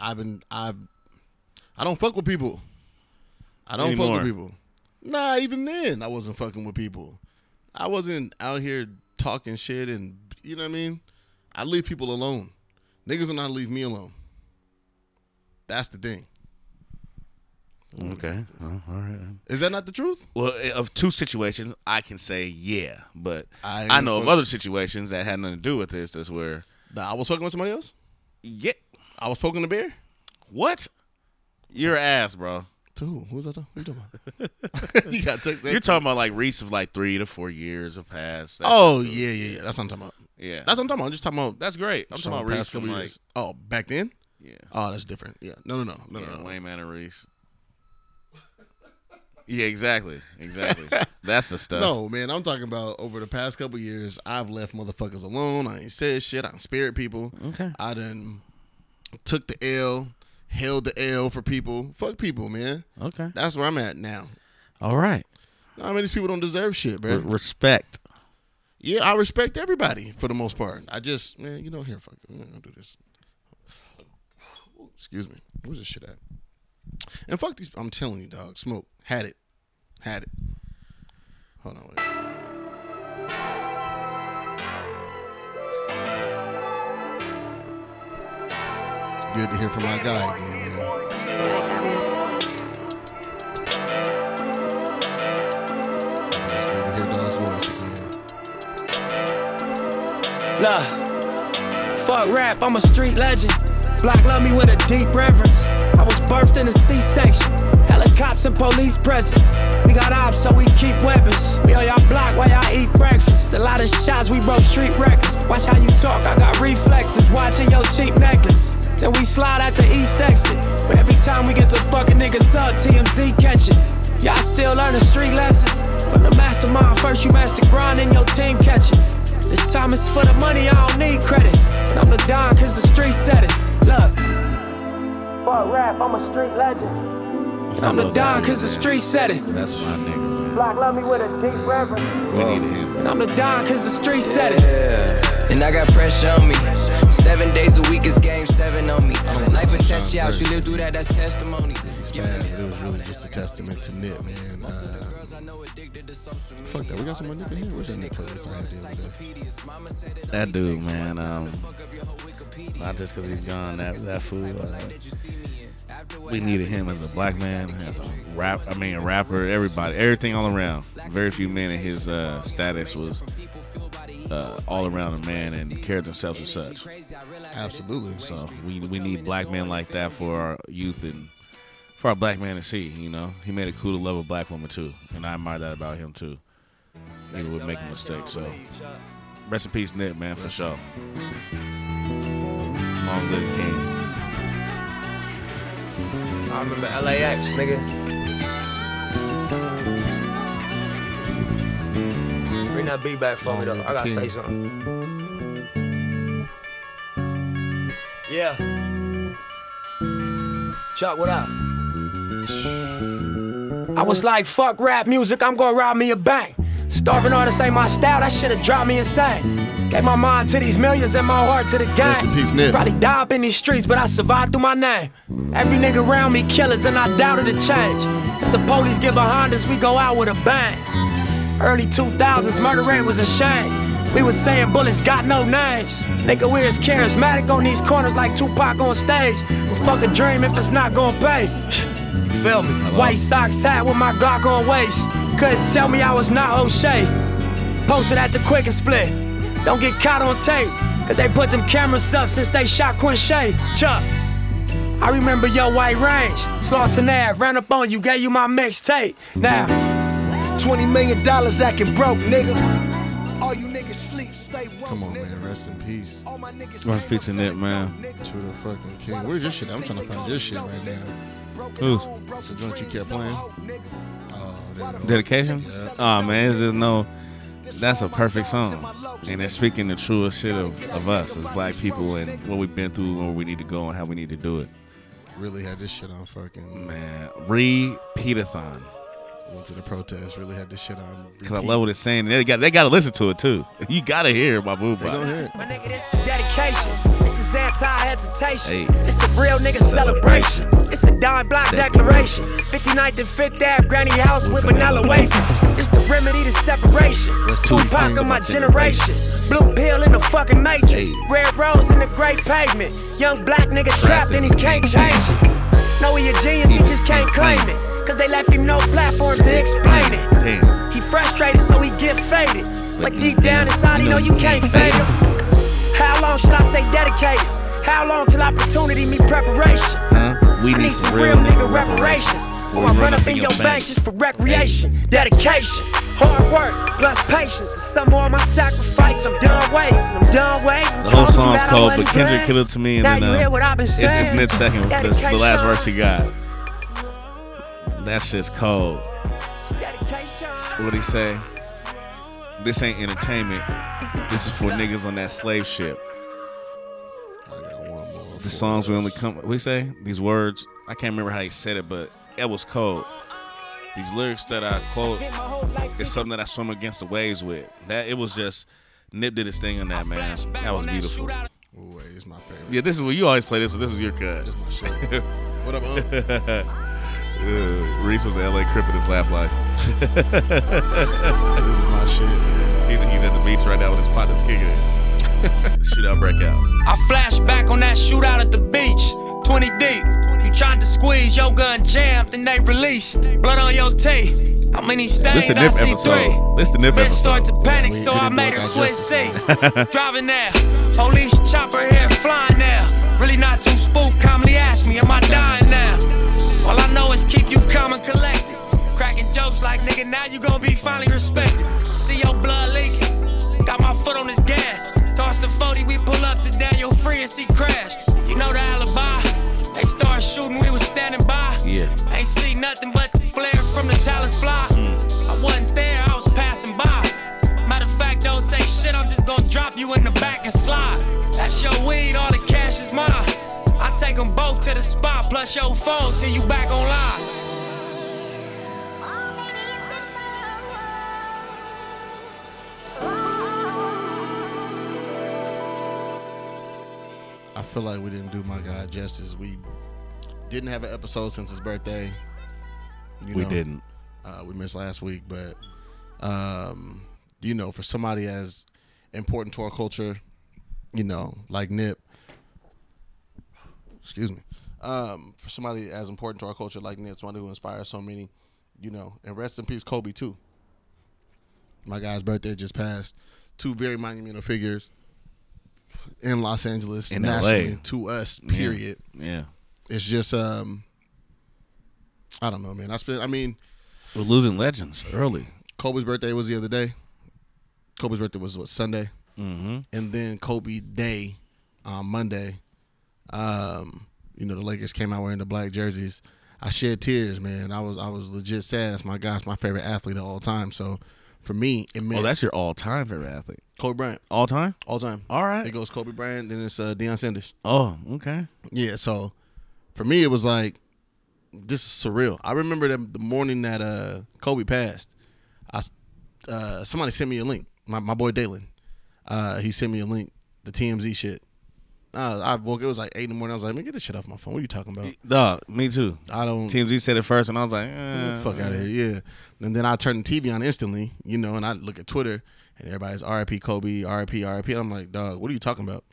I've been I've I don't fuck with people. I don't fuck with people. Nah, even then I wasn't fucking with people. I wasn't out here talking shit and you know what I mean? I leave people alone. Niggas will not leave me alone. That's the thing. Okay. Oh, all right. Is that not the truth? Well, eh, of two situations, I can say yeah, but I I, know of other situations that had nothing to do with this. That's where, That I was fucking with somebody else? yeah, I was poking the bear? what? You're ass, bro. To who? Who was I talking? Who you talking about? you got text You're talking about like Reese of like three to four years have passed. That's Oh yeah, yeah, yeah. That's what I'm talking about. yeah. That's what I'm talking about. I'm just talking about That's great. I'm talking about past couple like years. Oh, back then? yeah, Oh, that's different. Yeah. No, no, no, no, yeah, no. Wayne Man and Reese. Yeah, exactly, exactly. That's the stuff. No, man, I'm talking about over the past couple years, I've left motherfuckers alone. I ain't said shit. I done spared people. Okay. I done took the L, held the L for people. Fuck people, man. Okay. That's where I'm at now. All right. I mean, these people don't deserve shit, bro. Re- respect. Yeah, I respect everybody for the most part. I just, man, you know, here, fuck it. I'm gonna do this. Excuse me. Where's this shit at? And fuck these. I'm telling you, dog. Smoke. Had it. Had it. Hold on. Wait. Good to hear from my guy again, man. Look, fuck rap, I'm a street legend. Black love me with a deep reverence. I was birthed in a C-section. Helicopters and police presence. We got ops, so we keep weapons. We on y'all block while y'all eat breakfast. A lot of shots, we broke street records. Watch how you talk, I got reflexes. Watching your cheap necklace. Then we slide at the east exit. But every time we get the fucking niggas up, TMZ catch it. Y'all still learning street lessons. From the mastermind, first you master grind and your team catch it. This time it's for the money, I don't need credit. And I'm the Don cause the street said it. Look. Fuck rap, I'm a street legend. I'm the Don cause the street said it. That's my nigga, man. Black love me with a deep reverence. We need him. And I'm the Don cause the street said it. And I got pressure on me. Seven days a week is game seven on me. Life and test you out. You live through that, that's testimony. It's bad, but it was really just a testament to Nip, man. Uh, fuck that. We got some more Nip in here. Where's that Nip playlist I had the other? That dude, man. Um, not just because he's gone. That that fool. Uh, we needed him as a black man, as a rap. I mean, a rapper. Everybody, everything all around. Very few men in his uh, status was uh, all around a man and carried themselves as such. Absolutely. So we we need black men like that for our youth and for our black man to see. You know, he made it cool to love a black woman too, and I admire that about him too. Even with making mistakes. So rest in peace, Nip, man, for sure. Long live the king. I remember LAX, nigga. That beat back for me though. I gotta say something. Yeah. Chuck, what up? I was like, fuck rap music, I'm gonna rob me a bank. Starving artists ain't my style, that shit'll drive me insane. Gave my mind to these millions and my heart to the game. Peace. Probably die up in these streets, but I survived through my name. Every nigga around me killers, and I doubted the change. If the police get behind us, we go out with a bang. Early 2000s, murder rate was a shame. We was saying bullets got no names. Nigga, we as charismatic on these corners like Tupac on stage. But fuck a dream if it's not gonna pay. You feel me? White socks hat with my Glock on waist. Couldn't tell me I was not O'Shea. Posted at the quick and split. Don't get caught on tape. Cause they put them cameras up since they shot Quincy. Chuck. I remember your white range. Slauson Ave, ran up on you, gave you my mixtape. Now, 20 million dollars acting broke, nigga. All you niggas sleep, stay woke. Come on, man. Rest in peace All my niggas Rest in peace to Nip, man. to the fucking king. Where's your shit? I'm trying to find this shit right now. Who's? It's a joint you kept playing. Oh, there you go. Dedication? Oh man, it's just no. That's a perfect song, and it's speaking the truest shit of, of us as black people and what we've been through, where we need to go, and how we need to do it. Really had this shit on fucking. Man, repeatathon. Went to the protest. Really had this shit on. Cause I love what it's saying. They got they got to listen to it too. You gotta hear my boo They gonna box. hear it. My nigga, this is dedication. This is anti-hesitation. Hey. It's a real nigga celebration. It's a dime block declaration. 59th and 5th Ave, granny house with vanilla wafers. It's the remedy to separation. What's Tupac Tupac thing of my about generation. Blue pill in the fucking matrix. Hey. Red rose in the great pavement. Young black nigga trapped and he can't change it. Know he a genius, he just can't claim it. Cause they left him no platforms to explain it. Damn. He frustrated, so he get faded. But deep down inside, he know you can't fade him. How long should I stay dedicated? How long till opportunity meet preparation? Huh? We I need some real nigga reparations. Or I run up in your bank just for recreation. Dedication, hard work, plus patience. To some more of my sacrifice, I'm done waiting. I'm done waiting. The whole song's that I cold, wasn't but Kendrick killed it to me, and Now then you hear uh, what I've been it's, it's saying. Nip second. That's the last verse he got. That shit's cold. What he say? This ain't entertainment. This is for niggas on that slave ship. I got one more. The songs we only come. What he say? These words. I can't remember how he said it, but it was cold. These lyrics that I quote is something that I swim against the waves with. That it was just Nip did his thing on that man. That was beautiful. Ooh, wait, it's my favorite. Yeah, this is what you always play this. So this is your cut. This my shit. what up, Unc? Uh, Reese was an LA Crip in his laugh life. This is my shit. man. He, he's at the beach right now with his partners kicking it. Shootout breakout. I flash back on that shootout at the beach, 20 deep. You tried to squeeze your gun jammed and they released. Blood on your teeth. How many stains? This the I see episode. three. This the Nip Bitch start episode. to panic, we so I made it her switch seats. Driving there, police chopper here flying now. Really not too spooked, calmly ask me, am I dying now? All I know keep you calm and collected. Cracking jokes like, nigga, now you gon' be finally respected. See your blood leaking. Got my foot on his gas. Toss the 40, we pull up to Daniel Free and see crash. You know the alibi. They start shooting, we was standing by. Yeah. Ain't see nothing but flare from the talents fly. Mm. I wasn't there, I was passing by. Matter of fact, don't say shit, I'm just gonna drop you in the back and slide. That's your weed, all the cash is mine. I take them both to the spot, plus your phone till you back on live. I feel like we didn't do my guy justice. We didn't have an episode since his birthday. You We know, didn't. Uh, we missed last week, but um, you know, for somebody as important to our culture, you know, like Nip. Excuse me. Um, for somebody as important to our culture like Nip, somebody who inspires so many, you know, and rest in peace, Kobe too. My guy's birthday just passed. Two very monumental figures in Los Angeles, In nationally LA. to us. Period. Yeah. It's just um, I don't know, man. I spent. I mean, We're losing legends early. Kobe's birthday was the other day. Kobe's birthday was what Sunday, Mm-hmm. and then Kobe Day on Monday. Um, you know the Lakers came out wearing the black jerseys. I shed tears, man. I was I was legit sad. That's my guy's my favorite athlete of all time. So for me, it meant Oh, that's your all-time favorite athlete. Kobe Bryant All time? all time. All right. It goes Kobe Bryant, then it's uh, Deion Sanders. Oh, okay. Yeah, so for me it was like this is surreal. I remember the, the morning that uh Kobe passed. I, uh somebody sent me a link. My my boy Dalen. Uh he sent me a link, the TMZ shit. Uh, I woke. It was like eight in the morning. I was like, "Man, get this shit off my phone. What are you talking about? Dog, me too. I don't. TMZ said it first, and I was like, eh. fuck out of here. Yeah. And then I turned the TV on instantly, you know, and I look at Twitter and everybody's RIP Kobe, RIP, RIP. And I'm like, dog, what are you talking about?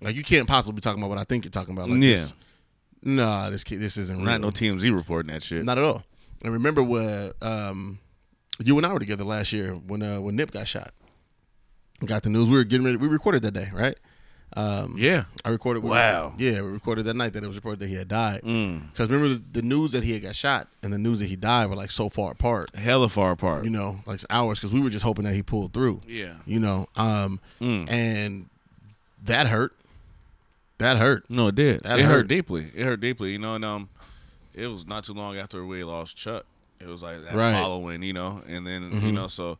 Like, you can't possibly be talking about what I think you're talking about. Like, Yeah. This, nah, this kid, this isn't real. Not no TMZ reporting that shit. Not at all. And remember what um, you and I were together last year when uh, when Nip got shot. Got the news. We were getting ready. We recorded that day, right? Um, yeah. I recorded. Wow. Yeah, we recorded that night that it was reported that he had died. Mm. Because remember the, news that he had got shot and the news that he died were like so far apart. Hella far apart. You know, like hours. Because we were just hoping that he pulled through. Yeah. You know, um, Mm. and that hurt. That hurt. No, it did. That it hurt. hurt. deeply. It hurt deeply. You know, and um, it was not too long after we lost Chuck. It was like that Right. following, you know, and then you know, so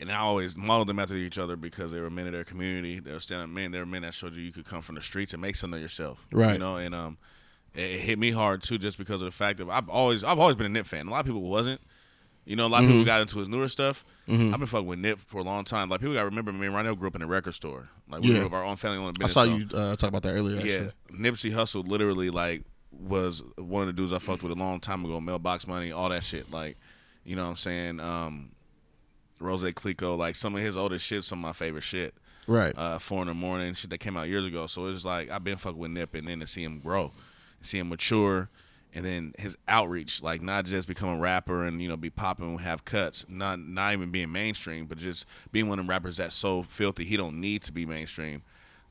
and I always modeled them after each other because they were men of their community. They were stand-up men. They were men that showed you you could come from the streets and make something of yourself. Right. You know, and um, it, it hit me hard too, just because of the fact that I've always I've always been a Nip fan. A lot of people wasn't. You know, a lot of people got into his newer stuff. I've been fucking with Nip for a long time. Like people got to remember, me and Ronell grew up in a record store. Like we Yeah. grew up our own family owned I business. saw so- you uh, talk about that earlier. Actually. yeah, Nipsey Hussle literally like was one of the dudes I fucked with a long time ago. Mailbox money, all that shit. Like, you know what I'm saying? Um, Rose Clico, like some of his oldest shit, some of my favorite shit. Right. Uh, Four in the morning, shit that came out years ago. So it's like I've been fucking with Nip, and then to see him grow, see him mature, and then his outreach, like not just become a rapper and you know be popping, and have cuts, not not even being mainstream, but just being one of them rappers that's so filthy he don't need to be mainstream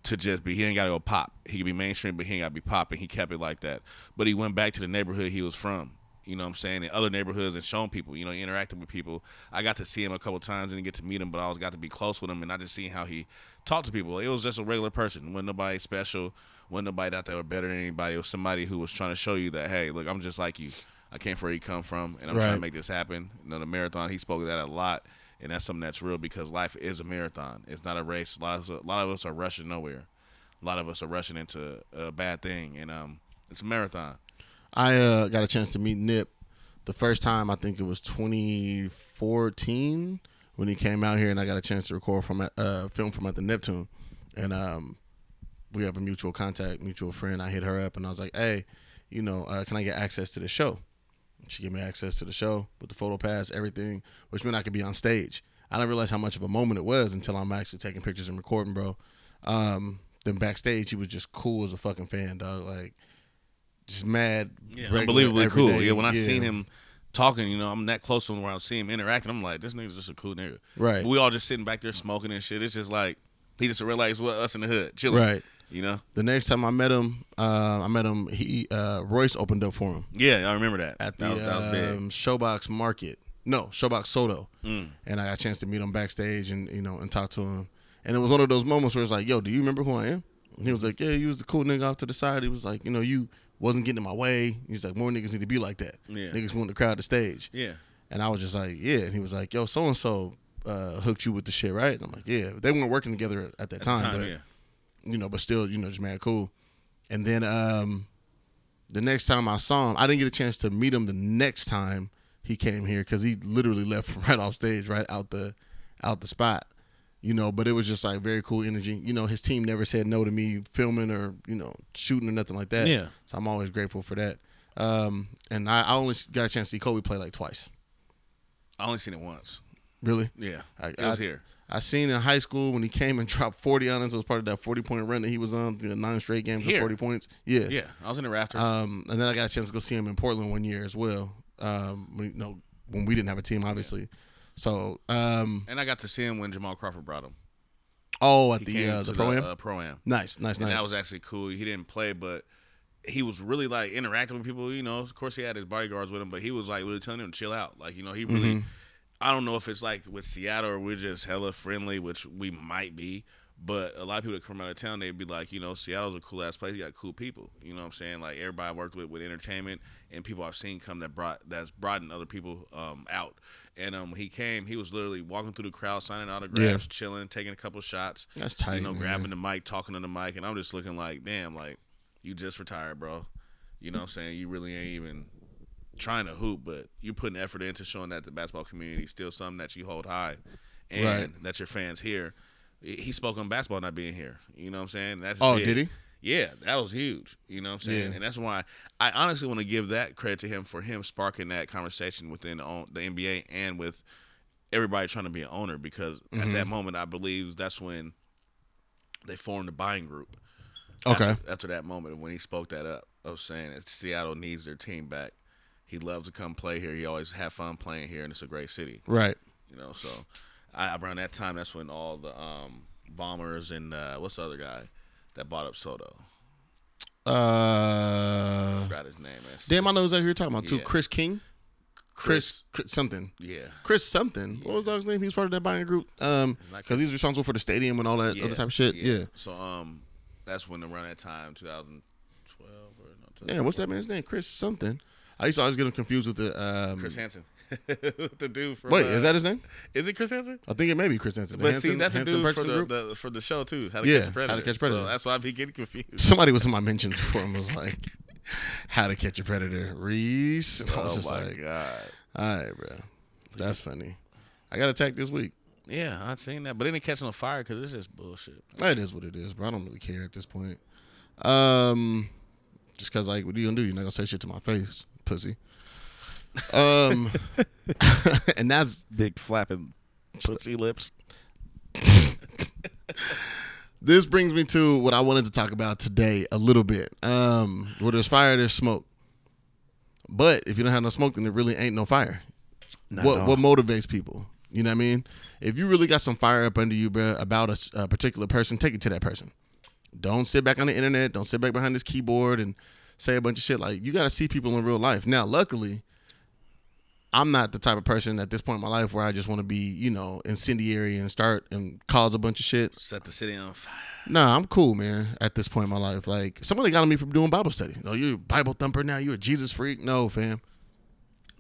to just be he ain't gotta go pop. He could be mainstream, but he ain't gotta be popping. He kept it like that. But he went back to the neighborhood he was from. You know what I'm saying? In other neighborhoods and showing people, you know, interacting with people. I got to see him a couple times and get to meet him, but I always got to be close with him and I just seen how he talked to people. It was just a regular person. Wasn't nobody special. Wasn't nobody out there better than anybody. It was somebody who was trying to show you that, hey, look, I'm just like you. I came from where you come from and I'm trying to make this happen. You know, the marathon, he spoke of that a lot. And that's something that's real because life is a marathon. It's not a race. A lot of us, a lot of us are rushing nowhere. A lot of us are rushing into a bad thing, and um, it's a marathon. I uh, got a chance to meet Nip the first time. I think it was 2014 when he came out here, and I got a chance to record from a uh, film from at the Neptune, and um, we have a mutual contact, mutual friend. I hit her up, and I was like, "Hey, you know, uh, can I get access to the show?" She gave me access to the show with the photo pass, everything, which meant I could be on stage. I didn't realize how much of a moment it was until I'm actually taking pictures and recording, bro. Um, then backstage, he was just cool as a fucking fan, dog. Like, just mad, regular, unbelievably every cool. day. Yeah, when I seen him talking, you know, I'm that close to him where I see him interacting. I'm like, this nigga's just a cool nigga. Right. But we all just sitting back there smoking and shit. It's just like he just realized what us in the hood, chilling. Right. You know. The next time I met him, uh, I met him. He uh, Royce opened up for him Yeah, I remember that. at the that, was, that was um, Showbox Market. No, Showbox SoDo. Mm. And I got a chance to meet him backstage and you know and talk to him. And it was one of those moments where it's like, "Yo, do you remember who I am?" And he was like, "Yeah, you was the cool nigga off to the side." He was like, "You know, you wasn't getting in my way." He's like, "More niggas need to be like that. Yeah. Niggas want to crowd the stage." Yeah. And I was just like, "Yeah." And he was like, "Yo, so and so hooked you with the shit, right?" And I'm like, "Yeah." They weren't working together at that time, Time, but yeah. you know, but still, you know, just mad cool. And then um the next time I saw him, I didn't get a chance to meet him the next time he came here because he literally left right off stage, right out the out the spot. You know, but it was just like very cool energy. You know, his team never said no to me filming or, you know, shooting or nothing like that. Yeah. So I'm always grateful for that. Um and I, I only got a chance to see Kobe play like twice. I only seen it once. Really? Yeah. I, it was I- here. I seen in high school when he came and dropped 40 on us. It was part of that 40 point run that he was on, the nine straight games Here. of 40 points. Yeah. Yeah. I was in the rafters. Um, and then I got a chance to go see him in Portland one year as well. Um, when, you know, when we didn't have a team, obviously. So, um, and I got to see him when Jamal Crawford brought him. oh, at He the uh, the pro am, uh, pro am. nice, nice, and nice. that was actually cool. He didn't play, but he was really like interacting with people. You know, of course he had his bodyguards with him, but he was like really telling him to chill out. Like you know, he really. Mm-hmm. I don't know if it's like with Seattle or we're just hella friendly, which we might be. But a lot of people that come out of town, they'd be like, you know, Seattle's a cool ass place. You got cool people. You know what I'm saying? Like everybody I worked with with entertainment and people I've seen come that brought that's broadened other people um, out. And um, he came, he was literally walking through the crowd, signing autographs, chilling, taking a couple shots. That's tight, You know, man. grabbing the mic, talking on the mic, and I'm just looking like, damn, like you just retired, bro. You know what I'm saying? You really ain't even trying to hoop, but you're putting effort into showing that the basketball community is still something that you hold high and Right. that your fans hear. He spoke on basketball not being here. You know what I'm saying? That's Oh, big. did he? Yeah, that was huge. You know what I'm saying? Yeah. And that's why I honestly want to give that credit to him for him sparking that conversation within the, the NBA and with everybody trying to be an owner because at Mm-hmm. that moment I believe that's when they formed the buying group. Okay. After, after that moment when he spoke that up of saying that Seattle needs their team back. He loves to come play here. He always have fun playing here, and it's a great city. right. You know, so I, around that time, that's when all the um, Ballmers and uh, what's the other guy that bought up SoDo? Uh, Forgot his name. Man. damn, I know exactly who you're talking about too. Yeah. Chris King, Chris, Chris something. Yeah. Chris something. What was his name? He was part of that buying group. Um, because he's responsible for the stadium and all that other type of shit. Yeah. So um, that's when around that time, 2012 or no, Yeah. What's that man's name? Chris something. I used to always get him confused with the. Um, Chris Hansen, the dude from. wait, uh, is that his name? Is it Chris Hansen? I think it may be Chris Hansen. But Hansen- see, that's a dude for the, the for the show too. How to Yeah, catch a predator. How to Catch Predator. So that's why I be getting confused. Somebody was in my mentions before and was like, "How to Catch a Predator." Reese. And I was oh just my like, god. "All right, bro." That's funny. I got attacked this week. Yeah, I've seen that, but it didn't catch on fire because it's just bullshit. It is what it is, bro. I don't really care at this point. Um, just cause like, what are you gonna do? You're not gonna say shit to my face, pussy. Um, and that's Big flapping pussy lips. this brings me to what I wanted to talk about today a little bit. Um, where there's fire, there's smoke. But if you don't have no smoke, then there really ain't no fire. what what motivates people? You know what I mean? If you really got some fire up under you, bro, about a particular person, take it to that person. Don't sit back on the internet. Don't sit back behind this keyboard and say a bunch of shit. Like you got to see people in real life. Now, luckily, I'm not the type of person at this point in my life where I just want to be, you know, incendiary and start and cause a bunch of shit. Set the city on fire. Nah, I'm cool, man. At this point in my life, like somebody got on me from doing Bible study. Oh, you a Bible thumper now? You a Jesus freak? No, fam.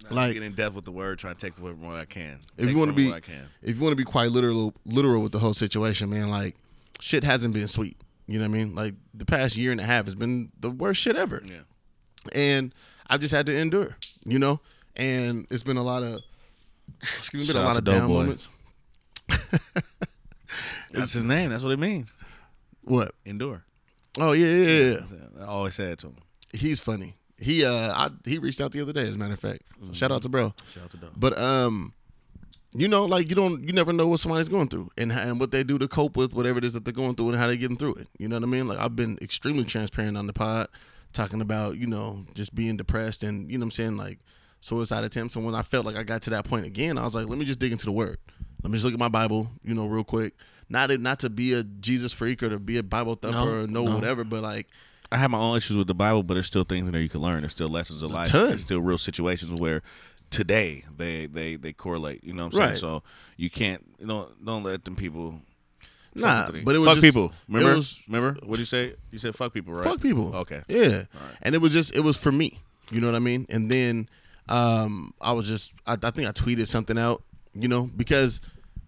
Like Like- get in depth with the word, trying to take what I can. If Take you want to be, I can. if you want to be quite literal, literal with the whole situation, man, like shit hasn't been sweet. You know what I mean? Like the past year and a half has been the worst shit ever. Yeah. and I've just had to endure, you know. And it's been a lot of, excuse me, been a lot of down Doughboy. moments. That's his name. That's what it means. What? Endure. Oh yeah, yeah, yeah. I always say it to him. He's funny. He uh, I, he reached out the other day, as a matter of fact. So Shout out to bro. Shout out to Doug. But um, you know, like you don't, you never know what somebody's going through and and what they do to cope with whatever it is that they're going through and how they're getting through it. You know what I mean? Like I've been extremely transparent on the pod, talking about you know just being depressed and you know what I'm saying like suicide attempts. And when I felt like I got to that point again, I was like, let me just dig into the word. Let me just look at my Bible, you know, real quick. Not to, not to be a Jesus freak or to be a Bible thumper No, or no, no. whatever, but like I have my own issues with the Bible, but there's still things in there you can learn. There's still lessons of life. There's still real situations where today they they they correlate. You know what I'm saying? Right. So you can't you know don't let them people. Nah, but it was fuck just- people. Remember? was- Remember what you say? You said fuck people, right? fuck people. Okay. Yeah. And it was just it was for me. You know what I mean? And then um I was just I, I think I tweeted something out, you know, because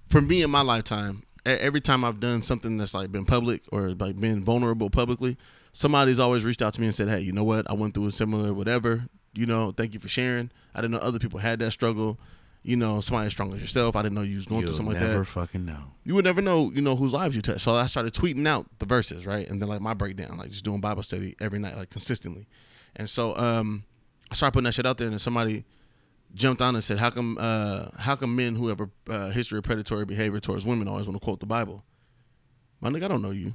for me in my lifetime, every time I've done something that's like been public or like been vulnerable publicly, somebody's always reached out to me and said, "Hey, you know what? I went through a similar whatever. You know, thank you for sharing. I didn't know other people had that struggle. You know, somebody as strong as yourself. I didn't know you was going You'll through something like that. never fucking know. you would never know, you know, whose lives you touch. So I started tweeting out the verses, right? And then like my breakdown, like just doing Bible study every night, like consistently. And so um I started putting that shit out there and then somebody jumped on and said, How come uh how come men who have a uh, history of predatory behavior towards women always want to quote the Bible? My nigga, I don't know you.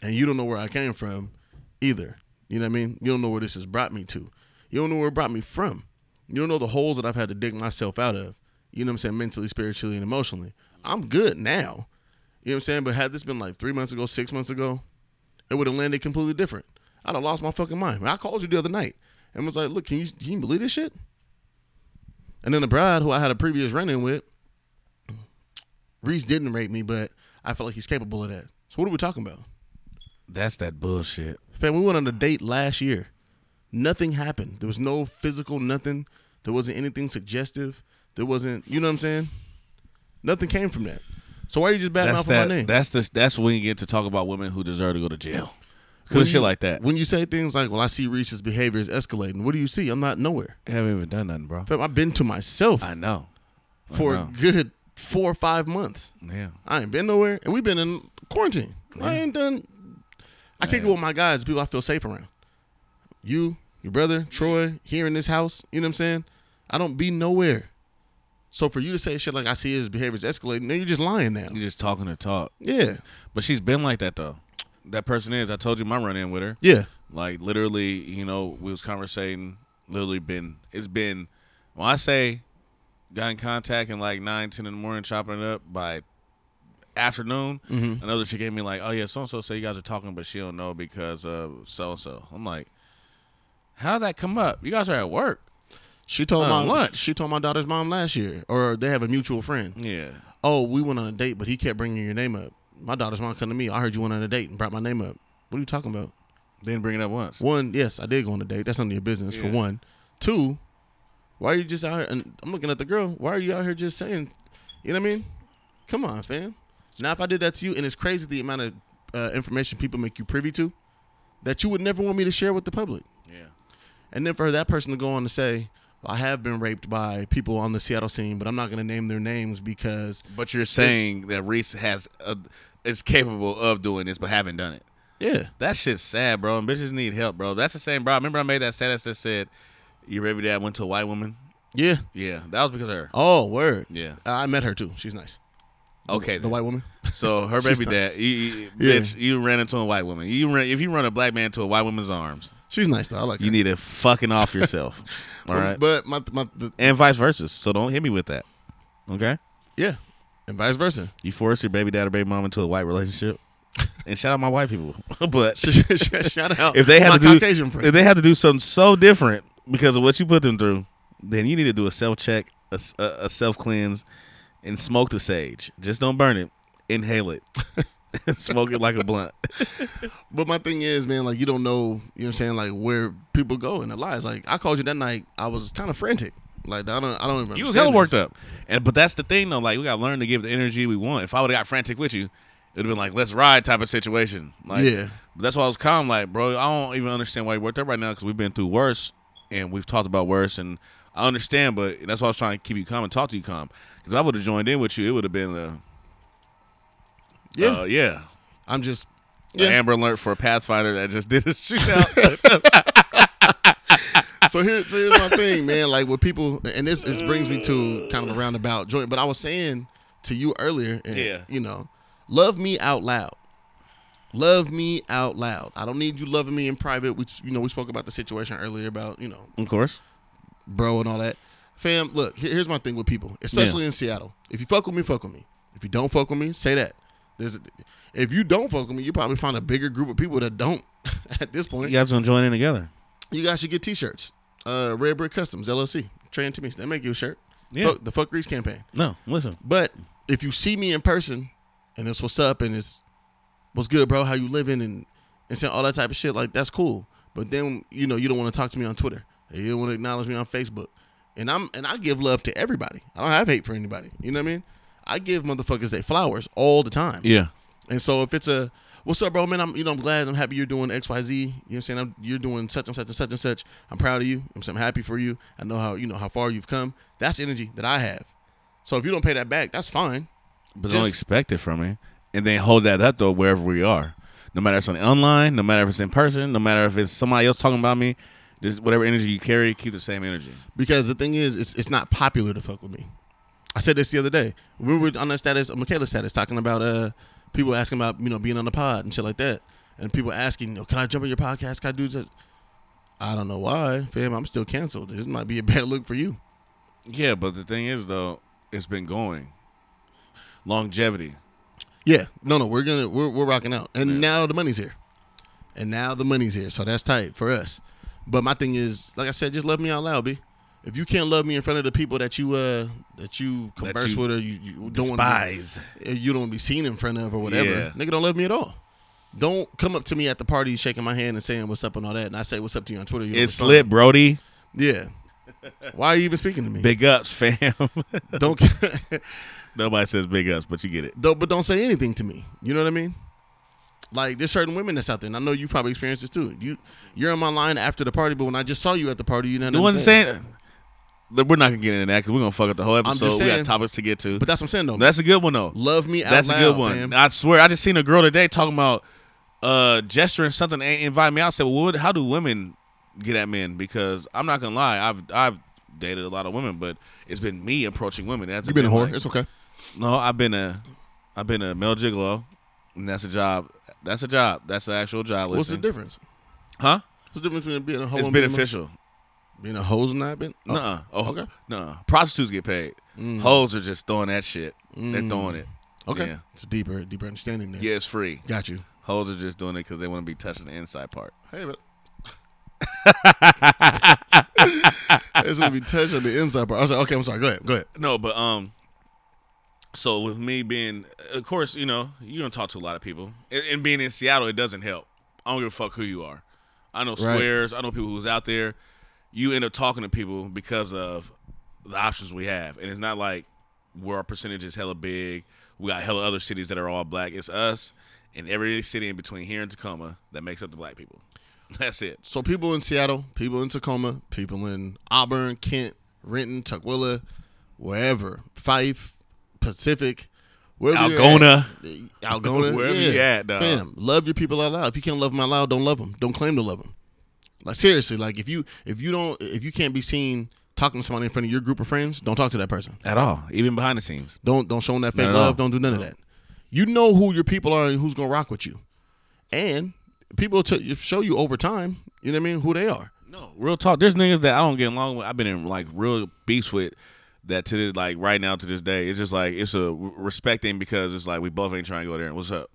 And you don't know where I came from either. You know what I mean? You don't know where this has brought me to. You don't know where it brought me from. You don't know the holes that I've had to dig myself out of. You know what I'm saying? Mentally, spiritually, and emotionally. I'm good now. You know what I'm saying? But had this been like three months ago, six months ago, it would have landed completely different. I'd have lost my fucking mind. I called you the other night and was like, look, can you, can you believe this shit? And then the bride who I had a previous run in with, Reese didn't rape me, but I feel like he's capable of that. So what are we talking about? That's that bullshit. Fam, we went on a date last year. Nothing happened. There was no physical nothing. There wasn't anything suggestive. There wasn't, you know what I'm saying? Nothing came from that. So why are you just batting That's off of my name? That's the. That's when you get to talk about women who deserve to go to jail. When Cause shit you- like that. When you say things like, "Well, I see Reese's behavior is escalating," what do you see? I'm not nowhere. I haven't even done nothing, bro. Fam, I've been to myself I know. I for a good four or five months. Yeah. I ain't been nowhere, and we've been in quarantine. I ain't done. I can't go with my guys, people I feel safe around. You, your brother, Troy, here in this house. You know what I'm saying? I don't be nowhere. So for you to say shit like I see his behavior's escalating, then you're just lying now. You're just talking to talk. Yeah, But she's been like that though. That person is. I told you my run in with her. yeah. Like literally, you know, we was conversating. Literally been. It's been. When I say got in contact in like nine, ten in the morning, chopping it up by afternoon. Mm-hmm. Another she gave me like, oh yeah, so and so say you guys are talking, but she don't know because of so and so. I'm like, how would that come up? You guys are at work. She told On my lunch. she told my daughter's mom last year, or they have a mutual friend. Yeah. Oh, we went on a date, but he kept bringing your name up. My daughter's mom come to me. I heard you went on a date and brought my name up. What are you talking about? They didn't bring it up once. One, yes, I did go on a date. That's none of your business. For one, two, why are you just out here? And I'm looking at the girl. Why are you out here just saying? You know what I mean? Come on, fam. Now, if I did that to you, and it's crazy the amount of uh, information people make you privy to, that you would never want me to share with the public. Yeah. And then for that person to go on to say, I have been raped by people on the Seattle scene, but I'm not going to name their names because But you're saying that Reese has a, is capable of doing this, but haven't done it. yeah, That shit's sad, bro. And bitches need help, bro. That's the same, bro. Remember I made that status that said your baby dad went to a white woman. yeah. Yeah, that was because of her. Oh, word. Yeah. I met her too. She's nice. Okay, The white woman. So her baby nice. dad, you, you, Yeah. bitch, you ran into a white woman. You ran, if you run a black man to a white woman's arms, She's nice though. I like her. you need to fucking off yourself. All right, But my my the, and vice versa. So don't hit me with that. Okay, yeah, and vice versa. you force your baby dad or baby mom into a white relationship. And shout out my white people, but Shout out if they my to do Caucasian friend. if they have to do something so different because of what you put them through, then you need to do a self check, a, a self cleanse, and smoke the sage. Just don't burn it. Inhale it. smoke it like a blunt. But my thing is, man, like you don't know, you know what I'm saying, like where people go in their lives. Like I called you that night, I was kind of frantic. Like I don't, I don't even. You was hella worked this. up. And but that's the thing though. Like we gotta learn to give the energy we want. If I would have got frantic with you, it'd have been like let's ride type of situation. Like, Yeah. But that's why I was calm. Like, bro, I don't even understand why you worked up right now because we've been through worse and we've talked about worse. And I understand, but that's why I was trying to keep you calm and talk to you calm. Because if I would have joined in with you, it would have been a Yeah, uh, yeah. I'm just. Yeah. Amber Alert for a Pathfinder that just did a shootout. so, here, so here's my thing, man. Like with people, and this, this brings me to kind of a roundabout joint. But I was saying to you earlier, and, Yeah. you know, love me out loud. Love me out loud. I don't need you loving me in private. We, you know, we spoke about the situation earlier about, you know, of course. Bro and all that. Fam, look, here's my thing with people, especially in Seattle. If you fuck with me, fuck with me. If you don't fuck with me, say that. There's, a, if you don't fuck with me, you probably find a bigger group of people that don't. At this point, You guys gonna join in together. you guys should get T-shirts. Uh, Red Brick Customs LLC, Trey and Timmy, they make you a shirt. Yeah. Fuck, the Fuck Grease campaign. No, listen. But if you see me in person, and it's what's up, and it's what's good, bro, how you living, and and saying all that type of shit, like that's cool. But then you know you don't want to talk to me on Twitter. You don't want to acknowledge me on Facebook. And I'm and I give love to everybody. I don't have hate for anybody. You know what I mean? I give motherfuckers their flowers all the time. Yeah. And so if it's a what's up, bro, man, I'm you know I'm glad I'm happy you're doing X Y Z. You know what I'm saying? I'm, you're doing such and such and such and such. I'm proud of you. I'm, so I'm happy for you. I know how you know how far you've come. That's energy that I have. So if you don't pay that back, that's fine. But don't expect it from me. And then hold that up though wherever we are. No matter if it's on online, no matter if it's in person, no matter if it's somebody else talking about me, just whatever energy you carry, keep the same energy. Because the thing is, it's it's not popular to fuck with me. I said this the other day. We were on that status, Michaela's status, talking about uh people asking about you know being on the pod and shit like that, and people asking, you know, can I jump on your podcast? Can I do this? I don't know why, fam. I'm still canceled. This might be a bad look for you. Yeah, but the thing is though, it's been going. Longevity. Yeah, no, no, we're gonna we're we're rocking out, and now the money's here, and now the money's here, so that's tight for us. But my thing is, like I said, just love me out loud, b. If you can't love me in front of the people that you uh that you converse you with or you, you don't Despise. you don't be seen in front of or whatever, Yeah. nigga don't love me at all. Don't come up to me at the party shaking my hand and saying what's up and all that, and I say what's up to you on Twitter. You It's lit, Brody. Yeah. Why are you even speaking to me? Big ups, fam. Don't Nobody says big ups, but you get it. don't, but don't say anything to me. You know what I mean? Like there's certain women that's out there, and I know you probably experienced this too. You you're in my line after the party, but when I just saw you at the party, you know what I'm saying that we're not gonna get into that because we're gonna fuck up the whole episode. just we got topics to get to. But that's what I'm saying though. That's a good one though. Love me out That's loud, a good one. fam. I swear, I just seen a girl today talking about uh gesturing something and invite me out. I said, well, what, how do women get at men? Because I'm not gonna lie, I've I've dated a lot of women, but it's been me approaching women. That's You've been a whore. like- it's okay. no, I've been a I've been a male gigolo, and that's a job. That's a job. That's an actual job. What's the difference? Huh? What's the difference between being a hoe It's and being a- beneficial. Being a hoe and not being? Oh, Nuh-uh. Oh, okay. Nuh-uh. Prostitutes get paid. Hoes are just throwing that shit. They're throwing it. Okay. Yeah. It's a deeper, deeper understanding there. Yeah, it's free. Got you. Hoes are just doing it because they want to be touching the inside part. Hey, but. It's gonna be touching the inside part. I was like, okay, I'm sorry. Go ahead. Go ahead. No, but um, so with me being, of course, you know, you don't talk to a lot of people, and, and being in Seattle, it doesn't help. I don't give a fuck who you are. I know squares. I know people who's out there. You end up talking to people because of the options we have, and it's not like where our percentage is hella big. We got hella other cities that are all black. It's us and every city in between here and Tacoma that makes up the black people. That's it. So people in Seattle, people in Tacoma, people in Auburn, Kent, Renton, Tukwila, wherever, Fife, Pacific, wherever you're Algona. at. Algona, Wherever yeah. you at, dog. Fam, love your people out loud. If you can't love them out loud, don't love them. Don't claim to love them. Like seriously, like if you if you don't if you can't be seen talking to somebody in front of your group of friends, don't talk to that person. At all, even behind the scenes. Don't don't show them that fake love. all. Don't do none of that. You know who your people are and who's gonna rock with you, and people t- show you over time. You know what I mean? Who they are. No, real talk. There's niggas that I don't get along with. I've been in like real beefs with that to this, like right now to this day. It's just like it's a respecting because it's like we both ain't trying to go there. And what's up?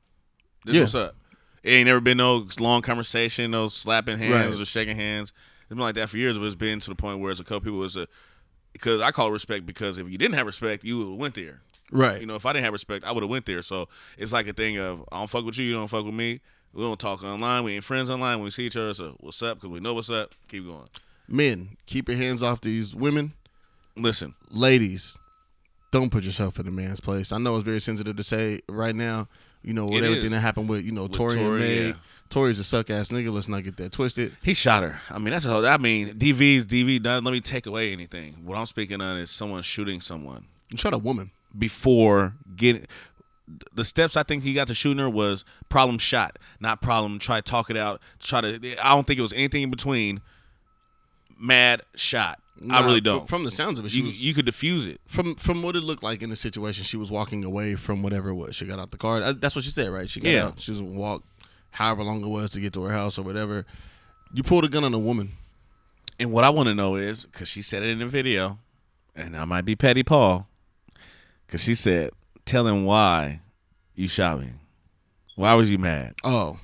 This Yeah. what's up? It ain't never been no long conversation, no slapping hands Right. or shaking hands. It's been like that for years, but it's been to the point where it's a couple people. It's a because I call it respect because if you didn't have respect, you went there. Right. You know, if I didn't have respect, I would have went there. So it's like a thing of I don't fuck with you, you don't fuck with me. We don't talk online. We ain't friends online. When we see each other, so what's up? Because we know what's up. Keep going. Men, keep your hands off these women. Listen, Ladies, don't put yourself in a man's place. I know it's very sensitive to say right now. You know, with It everything is. that happened with you know Tory, and Tory, Meg. yeah. Tory's a suck ass nigga. Let's not get that twisted. he shot her. I mean, that's a whole. I mean, DV's DV. Doesn't let me take away anything. What I'm speaking on is someone shooting someone You shot a woman. before getting. The steps I think he got to shooting her was problem shot, not problem. Try to talk it out. Try to. I don't think it was anything in between. Mad shot. I really don't. From, the sounds of it, she you, was you could diffuse it. from from what it looked like in the situation. She was walking away from whatever it was. She got out the car. That's what she said, right? She got Yeah. out. She was walk, however long it was to get to her house or whatever. You pulled a gun on a woman. And what I want to know is because she said it in the video, and I might be petty Paul, because she said, "Tell him why you shot me. Why was you mad, Oh,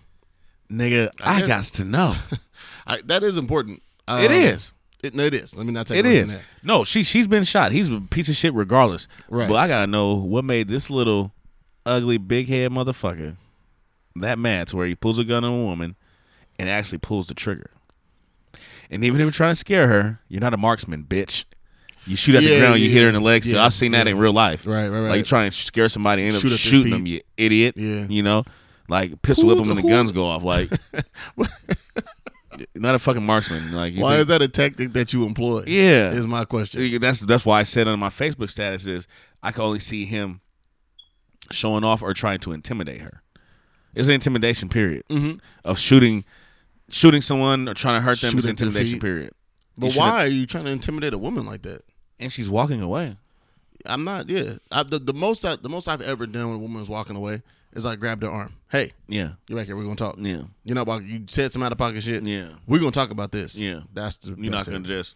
nigga? I, guess- got to know. I, that is important. Um, it is. It, no, it is. Let me not take It is. No, she she's been shot. He's a piece of shit regardless. Right. But I gotta know what made this little ugly big head motherfucker that mad to where he pulls a gun on a woman and actually pulls the trigger. And even if you're trying to scare her, you're not a marksman, bitch. You shoot at the Yeah, ground, you yeah, hit her in the legs. yeah, I've seen that in real life. Right, right, right. Like you try and scare somebody, and end Shoot up shooting them, you idiot. Yeah. You know, like pistol Who whip them when the- the guns go off. Like, not a fucking marksman. Like, you Why think- is that a tactic that you employ? Yeah. is my question. that's that's why I said on my Facebook status is I can only see him showing off or trying to intimidate her. It's an intimidation period Mm-hmm. of shooting, shooting someone or trying to hurt them. Shoot is their intimidation period. But You why are you trying to intimidate a woman like that? And she's walking away. I'm not. Yeah, I, the the most I, the most I've ever done when a woman was walking away is I grabbed her arm. Hey, Yeah, you back here? We're gonna talk. yeah, You know about you said some out of pocket shit. yeah. we're gonna talk about this. Yeah. that's the. You're not gonna it. just,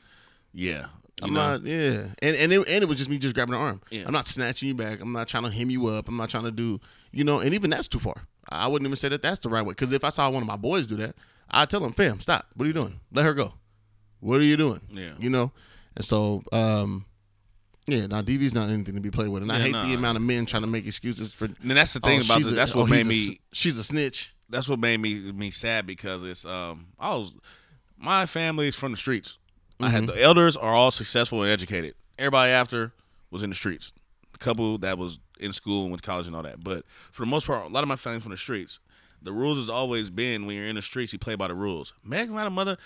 yeah. You I'm know? not. Yeah, and and it, and it was just me just grabbing her arm. Yeah. I'm not snatching you back. I'm not trying to hem you up. I'm not trying to do. You know, and even that's too far. I wouldn't even say that that's the right way. Because if I saw one of my boys do that, I'd tell him, "Fam, stop. What are you doing? Let her go. What are you doing? Yeah. you know." And so, um, yeah, now DV's not anything to be played with, and I Yeah, hate nah. the amount of men trying to make excuses for. And that's the thing oh, about she's this. a- That's oh, what made he's a me. s- she's a snitch. that's what made me me sad because it's um I was my family is from the streets. I had the elders are all successful and educated. Everybody after was in the streets. A couple that was in school and went to college and all that. But for the most part, a lot of my family from the streets. The rules has always been when you're in the streets, you play by the rules. Meg's not a mother.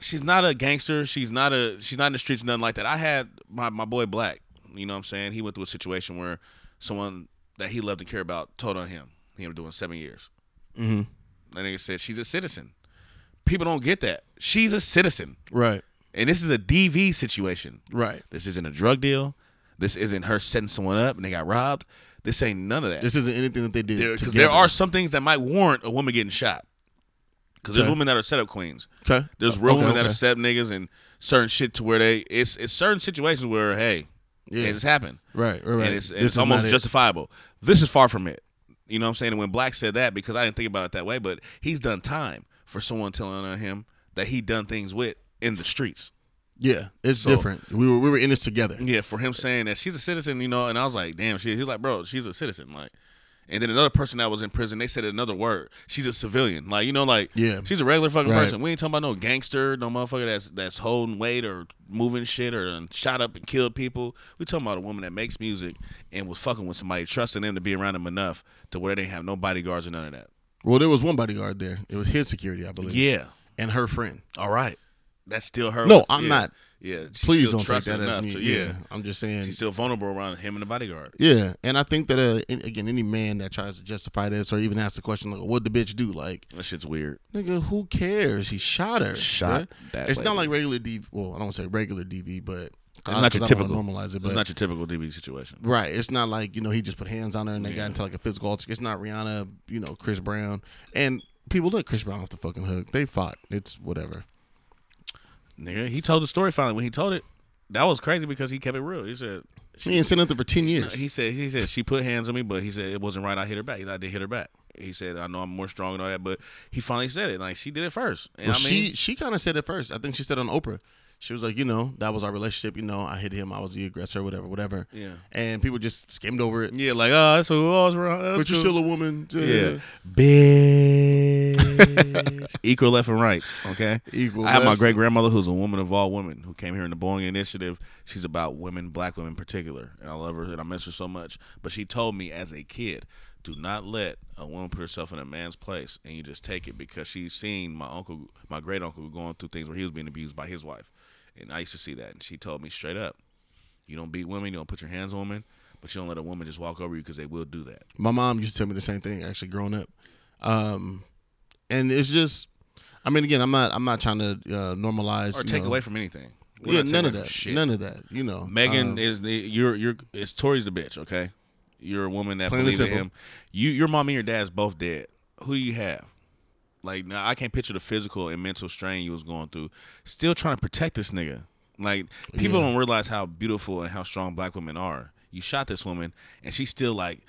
She's not a gangster. She's not a. She's not in the streets. Nothing like that. I had my my boy Black. You know what I'm saying? He went through a situation where someone that he loved and cared about told on him. He ended up doing seven years. Mm-hmm. That nigga said she's a citizen. People don't get that. She's a citizen, Right, and this is a DV situation. right. This isn't a drug deal. This isn't her setting someone up and they got robbed. This ain't none of that. This isn't anything that they did. Because together. there are some things that might warrant a woman getting shot. Because there's Okay. women that are setup queens. Okay. There's uh, real Okay, women that okay. are set niggas and certain shit to where they it's it's certain situations where hey, Yeah. it's happened. Right, right, right. And it's, This it's is almost not it. justifiable. This is far from it. You know what I'm saying? And when Black said that, because I didn't think about it that way, but he's done time for someone telling on him that he done things with in the streets. Yeah, it's So- different. We were we were in this together. Yeah, for him saying that she's a citizen, you know, and I was like, damn, she. He's like, bro, she's a citizen, like. And then another person that was in prison, they said another word. She's a civilian, like you know, like Yeah. she's a regular fucking Right. person. We ain't talking about no gangster, no motherfucker that's that's holding weight or moving shit or shot up and killed people. We talking about a woman that makes music and was fucking with somebody, trusting them to be around them enough to where they didn't have no bodyguards or none of that. Well, there was one bodyguard there. It was his security, I believe. Yeah. and her friend. All right. That's still her. No, with- I'm yeah. not. Yeah. Please don't take that as me. to- yeah. I'm just saying. She's still vulnerable around him and the bodyguard. Yeah, and I think that uh, in- again, any man that tries to justify this or even ask the question like, "What the bitch do?" Like, That shit's weird. nigga, who cares? He shot her. Shot that It's not like regular DV. Well, I don't want to say regular DV, but It's not your 'cause I don't typical. normalize it. But It's not your typical DV situation. right, it's not like you know he just put hands on her and they Yeah. got into like a physical altercation. It's not Rihanna, you know, Chris Brown, and people let Chris Brown off the fucking hook. They fought. It's whatever. Nigga, he told the story finally. When he told it, that was crazy because he kept it real. He said, she ain't said nothing for ten years. he said, he said she put hands on me, but he said it wasn't right. I hit her back. He said, I did hit her back. He said, I know I'm more strong and all that, but he finally said it. Like she did it first. And Well, I mean, she she kind of said it first. I think she said on Oprah. She was like, you know, that was our relationship. You know, I hit him. I was the aggressor, whatever, whatever. Yeah. And people just skimmed over it. yeah, like oh, that's what was wrong. That's but you're cool. still a woman. Yeah, bitch. Equal left and rights. Okay. Equal I have my great grandmother, who's a woman of all women, who came here in the Boeing Initiative. She's about women, black women in particular, and I love her and I miss her so much. But she told me as a kid, do not let a woman put herself in a man's place, and you just take it because she's seen my uncle, my great uncle, going through things where he was being abused by his wife, and I used to see that, and she told me straight up, you don't beat women, you don't put your hands on women. But you don't let a woman just walk over you because they will do that. My mom used to tell me the same thing. Actually, growing up, um, and it's just. I mean, again, I'm not. I'm not trying to uh, normalize Or take know- away from anything. We're Yeah, none of that. shit. None of that. You know, Megan Um, is the you're you're it's Tory's the bitch, okay? You're a woman that believes in him. You your mom and your dad's both dead. Who do you have? Like now I can't picture the physical and mental strain you was going through. Still trying to protect this nigga. Like people Yeah. don't realize how beautiful and how strong black women are. You shot this woman and she's still like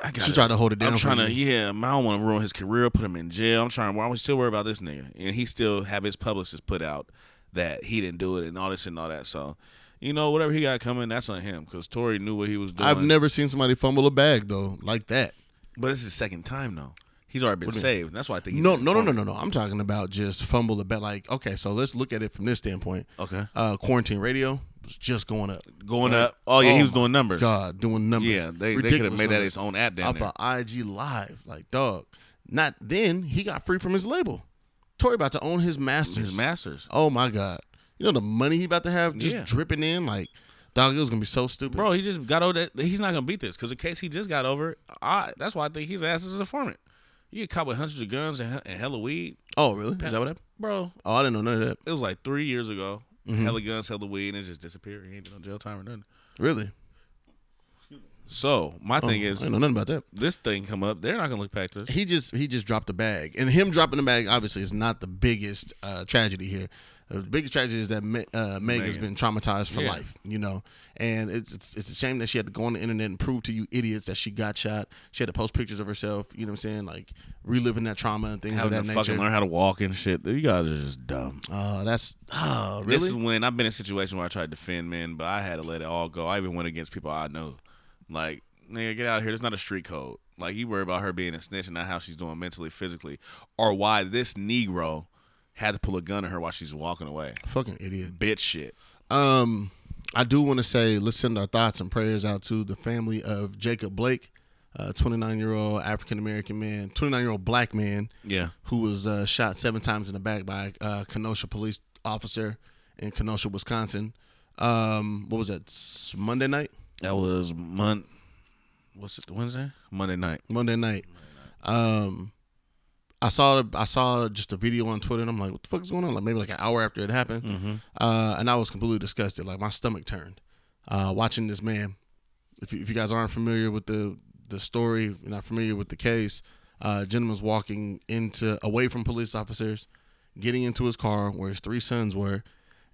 I got She tried to hold it down I'm trying to, you. yeah. I don't want to ruin his career, put him in jail. I'm trying. Why am I still worried about this nigga? And he still have his publicist put out that he didn't do it and all this and all that. So, you know, whatever he got coming, that's on him because Tory knew what he was doing. I've never seen somebody fumble a bag though like that. but this is the second time though. He's already been saved. That's why I think. He's No, no, no, no, no, no. I'm talking about just fumble the bet. Like, okay, so let's look at it from this standpoint. Okay. Uh, quarantine radio was just going up. Going right? up. Oh yeah, he was doing numbers. God, doing numbers. Yeah, they, they could have made that his own app down there. IG Live. Like, dog. Not then. He got free from his label. Tory about to own his masters. His masters. Oh my God. You know the money he about to have just Yeah. dripping in. Like, dog, it was gonna be so stupid. Bro, he just got over that. He's not gonna beat this because the case he just got over. I that's why I think his ass is a informant. You get caught with hundreds of guns and, and hella weed, Oh really? Is that what happened? bro. Oh, I didn't know none of that. It was like three years ago. Mm-hmm. Hella guns, hella weed, and it just disappeared. He ain't did no jail time or nothing. Really? So my thing Oh, is, I know nothing about that. this thing come up, they're not gonna look past this. He just he just dropped the bag, and him dropping the bag obviously is not the biggest uh, tragedy here. The biggest tragedy is that uh, Meg has been traumatized for Yeah. life, you know, and it's, it's it's a shame that she had to go on the internet and prove to you idiots that she got shot. She had to post pictures of herself, you know what I'm saying, like reliving that trauma and things Having of to that fucking nature. learn how to walk and shit. You guys are just dumb. Uh, that's oh This is really? when I've been in a situation where I tried to defend men, but I had to let it all go. I even went against people I know. Like, nigga, get out of here. There's not a street code. Like, you worry about her being a snitch and not how she's doing mentally, physically, or why this Negro had to pull a gun on her while she's walking away. Fucking idiot. Bitch shit. Um, I do want to say let's send our thoughts and prayers out to the family of Jacob Blake, a 29 year old African American man, 29 year old black man Yeah. who was uh, shot seven times in the back by a uh, Kenosha police officer in Kenosha, Wisconsin. Um, what was that? Monday night. That was month. What's it? Wednesday? Monday night. Monday night. Um, I saw I saw just a video on Twitter, and I'm like, "What the fuck is going on?" Like maybe like an hour after it happened, uh, and I was completely disgusted. Like my stomach turned uh, watching this man. If you, if you guys aren't familiar with the the story, you're not familiar with the case. Uh, gentleman's walking into away from police officers, getting into his car where his three sons were,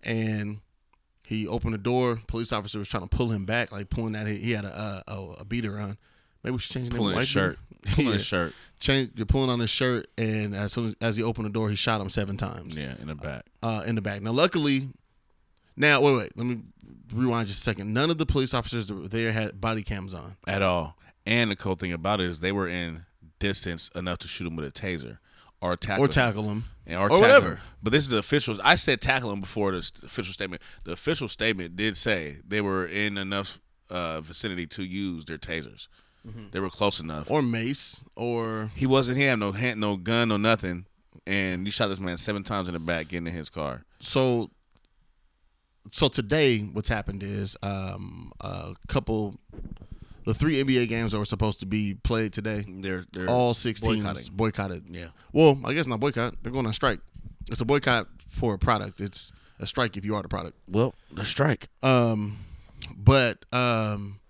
and he opened the door. Police officer was trying to pull him back, like pulling that. He had a a, a beater on. Maybe we should change the name. Pulling his white shirt. Pulling Yeah. his shirt. Change. You're pulling on his shirt, and as soon as, as he opened the door, he shot him seven times Yeah, in the back. uh, in the back. Now, luckily, now wait, wait. Let me rewind just a second. None of the police officers there had body cams on. At all. And the cool thing about it is they were in distance enough to shoot him with a taser or tackle Or him. tackle him. And- or, Or tackle whatever. him. But this is the official. I said tackle him before the official statement. The official statement did say they were in enough uh, vicinity to use their tasers. They were close enough. or mace or he wasn't. He had no hand, no gun, no nothing. And you shot this man seven times in the back, getting in his car. so so today what's happened is um a couple the three NBA games that were supposed to be played today They're they're all six teams boycotted. Yeah. Well, I guess not boycott. They're going on strike. It's a boycott for a product. It's a strike if you are the product. Well, the strike. Um, but um,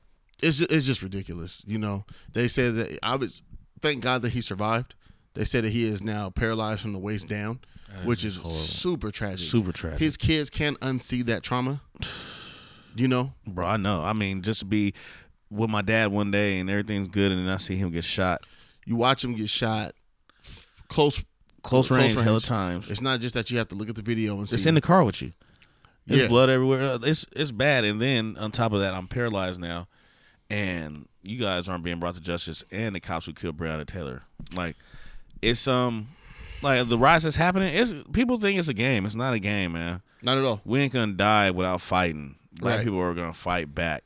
it's just, it's just ridiculous. You know, they said that I was thank God that he survived. They said that he is now paralyzed from the waist down, which is super tragic. Super tragic. His kids can't unsee that trauma. You know, Bro, I know. I mean, just to be with my dad one day and everything's good, and then I see him get shot you watch him get shot close close range, hella times. It's not just that you have to look at the video and see. It's in the car with you. There's Yeah. blood everywhere. It's it's bad. And then on top of that, I'm paralyzed now, and you guys aren't being brought to justice. And the cops who killed Breonna Taylor, like it's um, like the rise that's happening. Is people think it's a game. It's not a game, man. not at all. We ain't gonna die without fighting. Black Right. people are gonna fight back,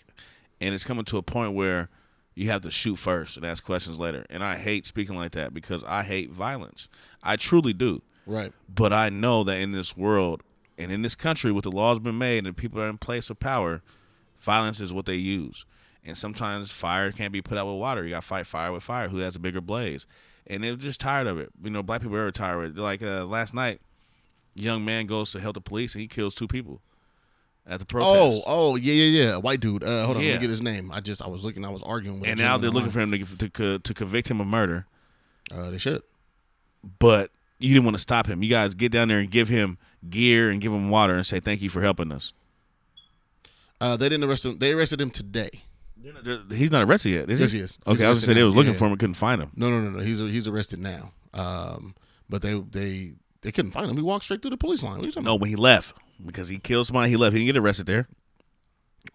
and it's coming to a point where you have to shoot first and ask questions later. And I hate speaking like that because I hate violence. I truly do. Right. But I know that in this world and in this country, with the laws been made and the people that are in place of power, violence is what they use. And sometimes fire can't be put out with water. You got to fight fire with fire. Who has a bigger blaze? And they're just tired of it. You know, black people are tired of it. Like uh, last night, young man goes to help the police and he kills two people at the protest. Oh, oh, yeah, yeah, yeah. A white dude. Uh, hold on, let me get his name. I just, I was looking, I was arguing with. and now they're looking for him to, to to convict him of murder. Uh, they should. But you didn't want to stop him. You guys get down there and give him gear and give him water and say thank you for helping us. Uh, they didn't arrest him. They arrested him today. He's not arrested yet, is? Yes, he is. He's Okay, I was arrested gonna say they was looking Yeah. for him and couldn't find him. No, no, no, no. He's he's arrested now. Um, but they they they couldn't find him. He walked straight through the police line. What are you talking No, about? when he left because he killed somebody, he left. He didn't get arrested there.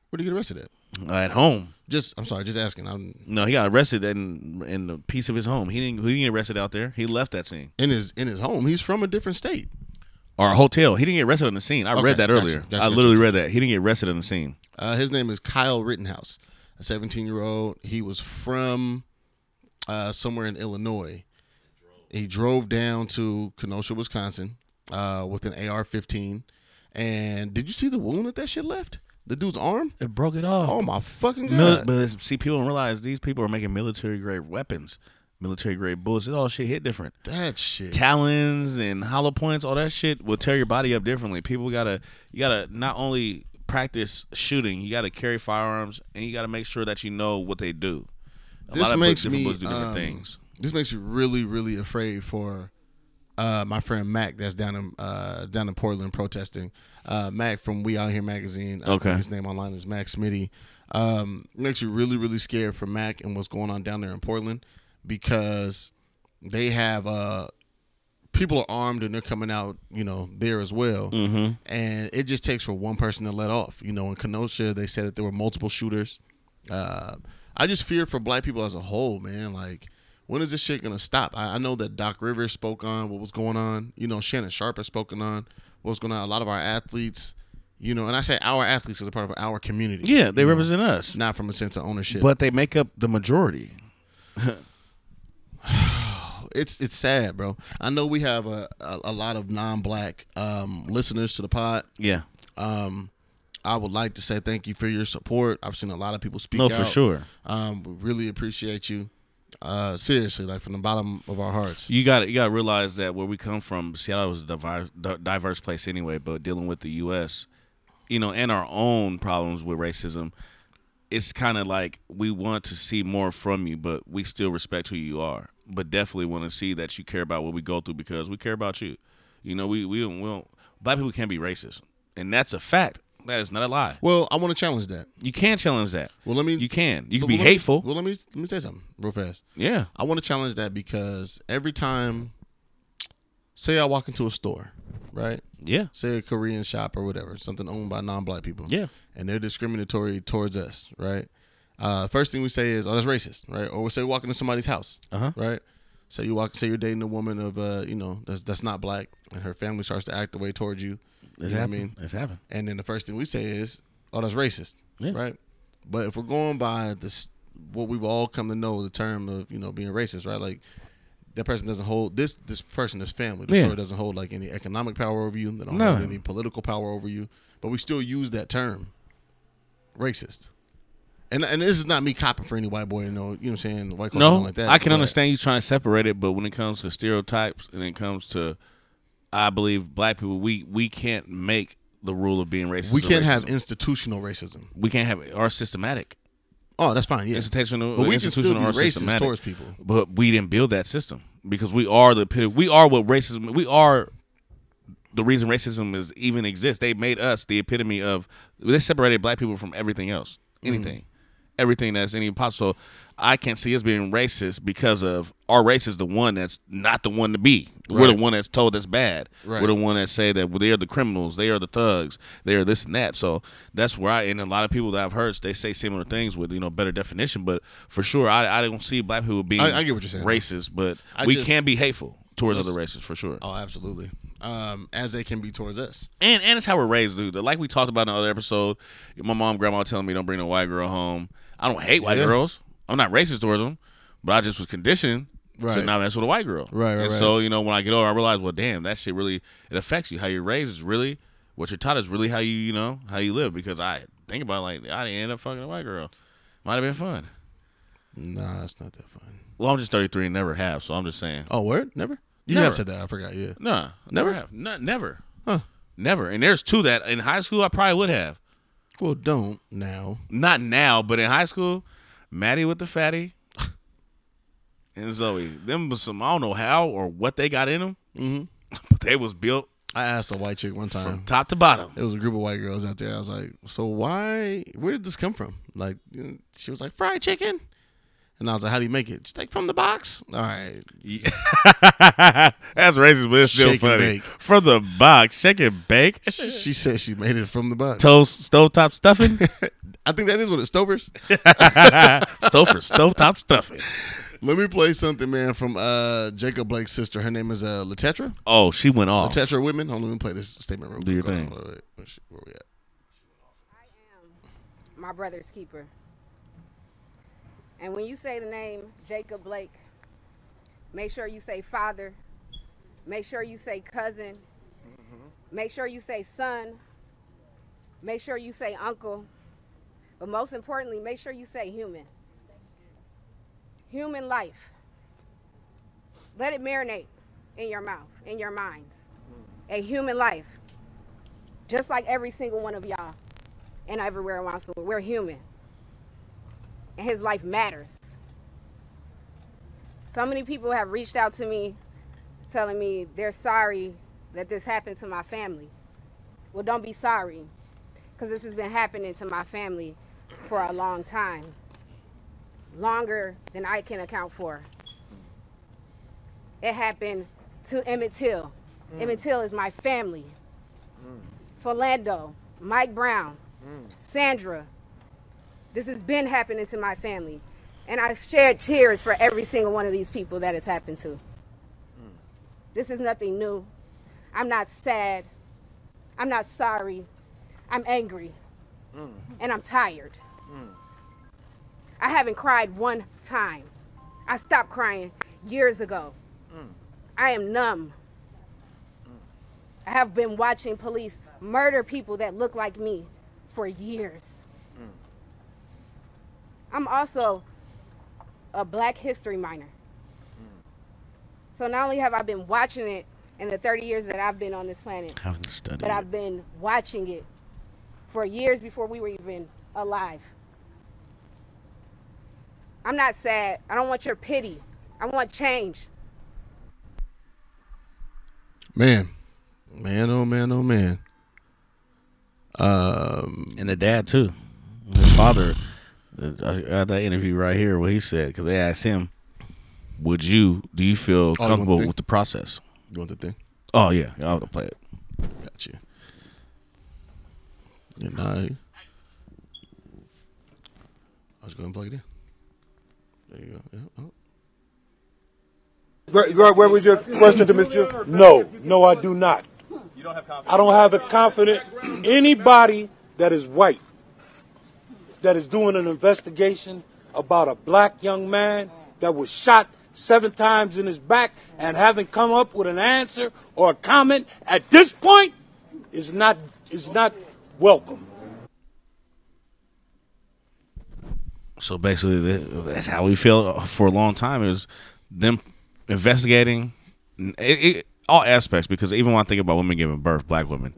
Where did he get arrested at? Uh, at home. Just, I'm sorry, just asking. I'm No, he got arrested in in the piece of his home. He didn't. He didn't get arrested out there. He left that scene in his in his home. He's from a different state. or a hotel. He didn't get arrested on the scene. I Okay, read that earlier. gotcha, I literally gotcha. read that. He didn't get arrested on the scene. Uh, his name is Kyle Rittenhouse, a 17 year old. He was from uh, somewhere in Illinois. He drove down to Kenosha, Wisconsin, uh, with an AR-15. And did you see the wound that that shit left? The dude's arm. It broke it off. Oh my fucking god! Mil- but see, people don't realize these people are making military grade weapons, military grade bullets. It all shit hit different. that shit. talons and hollow points, all that shit will tear your body up differently. People gotta you gotta not only practice shooting, you gotta carry firearms and you gotta make sure that you know what they do. A this lot of makes different me books do different um, things. This makes me really, really afraid for uh, my friend Mac that's down in uh, down in Portland protesting. Uh, Mac from We Out Here magazine. Okay. his name online is Mac Smitty. Um, makes you really, really scared for Mac and what's going on down there in Portland because they have uh, people are armed and they're coming out, you know, there as well. Mm-hmm. And it just takes for one person to let off. You know, in Kenosha, they said that there were multiple shooters. Uh, I just fear for black people as a whole, man. Like, when is this shit gonna stop? I, I know that Doc Rivers spoke on what was going on. You know, Shannon Sharpe has spoken on what's going on. A lot of our athletes, you know, and I say our athletes as a part of our community. Yeah, they you know, represent us. not from a sense of ownership. But they make up the majority. it's it's sad, bro. I know we have a a, a lot of non-black um, listeners to the pod. Yeah. Um, I would like to say thank you for your support. I've seen a lot of people speak No, out. for sure. Um, we really appreciate you. Uh, seriously, like from the bottom of our hearts. You got you got to realize that where we come from, Seattle was a diverse, diverse place anyway. But dealing with the U.S., you know, and our own problems with racism, it's kind of like we want to see more from you, but we still respect who you are. But definitely want to see that you care about what we go through because we care about you. You know, we we don't we don't black people can't be racist, and that's a fact. That is not a lie. Well, I want to challenge that. You can't challenge that. Well, let me. You can. You can well, be hateful. well, let me let me say something real fast. Yeah. I want to challenge that because every time, say I walk into a store, right? Yeah. Say a Korean shop or whatever, something owned by non-black people. Yeah. And they're discriminatory towards us, right? Uh, first thing we say is, "Oh, that's racist," right? Or we say walk into somebody's house, Uh-huh. right? So you walk, say you're dating a woman of, uh, you know, that's that's not black, and her family starts to act the way towards you. You It's know what I mean? It's happened. And then the first thing we say is, "Oh, that's racist," Yeah. right? But if we're going by the s- what we've all come to know the term of you know being racist, right? Like that person doesn't hold this this person is family. The Yeah. story doesn't hold like any economic power over you. They don't No. hold any political power over you. But we still use that term, racist. And and this is not me copping for any white boy to know. You know what I'm saying? White culture No, like that. I can but understand you trying to separate it, but when it comes to stereotypes and it comes to, I believe black people, we we can't make the rule of being racist. We can't have institutional racism. we can't have it or systematic. Oh, that's fine. Yeah, Institutional, but we can still be institutional or racist systematic. towards people. But we didn't build that system because we are the we are what racism we are the reason racism is even exists. They made us the epitome of they separated black people from everything else. Mm-hmm. Everything that's any possible. So I can't see us being racist because of our race is the one that's not the one to be. We're the one that's told that's bad. Right. We're the one that say that they are the criminals, they are the thugs, they are this and that. So that's where I and a lot of people that I've heard they say similar things with you know better definition. But for sure, I, I don't see black people being I- I get what you're saying. racist, but I we just- can be hateful towards other races for sure. Oh, absolutely. Um, as they can be towards us. And and it's how we're raised, dude. Like we talked about in another episode, my mom, grandma telling me don't bring a white girl home. I don't hate white Yeah. girls. I'm not racist towards them, but I just was conditioned to Right. not mess with a white girl. Right, right, And so you know when I get older, I realize, well, damn, that shit really it affects you. How you're raised is really what you're taught is really how you you know how you live. Because I think about it, like I didn't end up fucking a white girl. Might have been fun. Nah, it's not that fun. Well, I'm just 33 and never have, so I'm just saying. Oh, word? Never? You Never. have said that. I forgot. Yeah. Nah, Never? never have. No, never. Huh. Never. And there's two that in high school I probably would have. Well, don't now. Not now, but in high school, Maddie with the fatty and Zoe. Them was some I don't know how or what they got in them, Mm-hmm. but they was built I asked a white chick one from time. top to bottom. It was a group of white girls out there. I was like, "So why? Where did this come from?" Like, she was like, "Fried chicken," and I was like, "How do you make it?" Just like from the box. All right. Yeah. That's racist, but it's still Shake and funny. bake. From the box, shake and bake. She said she made it from the box. Toast stovetop stuffing. I think that is what it's Stovers. Stover stovetop stuffing. Let me play something, man, from uh, Jacob Blake's sister. Her name is uh, Letetra. Oh, she went off. Letetra Widman. Hold on, let me play this statement real Do your quick. Hold thing. on, wait, wait, where she- Where we at? my brother's keeper. And when you say the name Jacob Blake, make sure you say father. Make sure you say cousin. Mm-hmm. Make sure you say son. Make sure you say uncle. But most importantly, make sure you say human. Human life. Let it marinate in your mouth, in your minds. Mm-hmm. A human life. Just like every single one of y'all and everywhere around the world. We're human. And his life matters. So many people have reached out to me telling me they're sorry that this happened to my family. Well, don't be sorry because this has been happening to my family for a long time. Longer than I can account for. It happened to Emmett Till. Mm. Emmett Till is my family. Mm. Philando, Mike Brown, mm. Sandra. This has been happening to my family. And I've shared tears for every single one of these people that it's happened to. Hmm. This is nothing new. I'm not sad. I'm not sorry. I'm angry. Hmm. And I'm tired. Hmm. I haven't cried one time. I stopped crying years ago. I am numb. I have been watching police murder people that look like me for years. I'm also a Black History minor. So not only have I been watching it in the 30 years that I've been on this planet, Haven't studied. but I've been watching it for years before we were even alive. I'm not sad. I don't want your pity. I want change. Man, man, oh man, oh man. Um, and the dad too. His father. I got that interview right here where he said because they asked him, "Would you? Do you feel Oh, you want comfortable the- with the process?" you want the thing? Oh yeah, I'll play it. Got you. And I, I was going to plug it in. There you go. Yeah. Oh. Where, where, where was your question to Mr. No, no, I do not. I don't have the confidence. Anybody that is white that is doing an investigation about a black young man that was shot seven times in his back and haven't come up with an answer or a comment at this point is not is not welcome. So basically, that's how we feel for a long time. Is them investigating it, it, all aspects. Because even when I think about women giving birth, black women,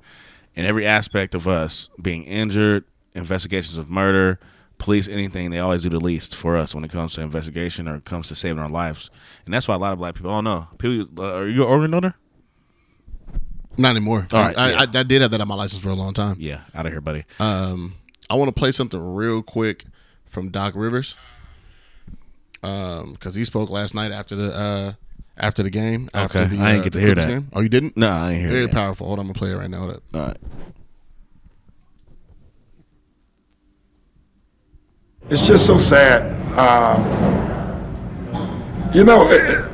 in every aspect of us being injured, investigations of murder, police, anything, they always do the least for us when it comes to investigation or it comes to saving our lives. And that's why a lot of black people. Oh no, people, uh, are you an organ donor? Not anymore. All right, I, yeah. I, I did have that on my license for a long time. Yeah, out of here, buddy. Um, I want to play something real quick from Doc Rivers. Um, because he spoke last night after the uh after the game. After Okay, the, I didn't uh, get to hear that. game. Oh, you didn't? No, I didn't hear Very that. powerful. Hold on, I'm gonna play it right now. All right. It's just so sad. Uh, you know, it,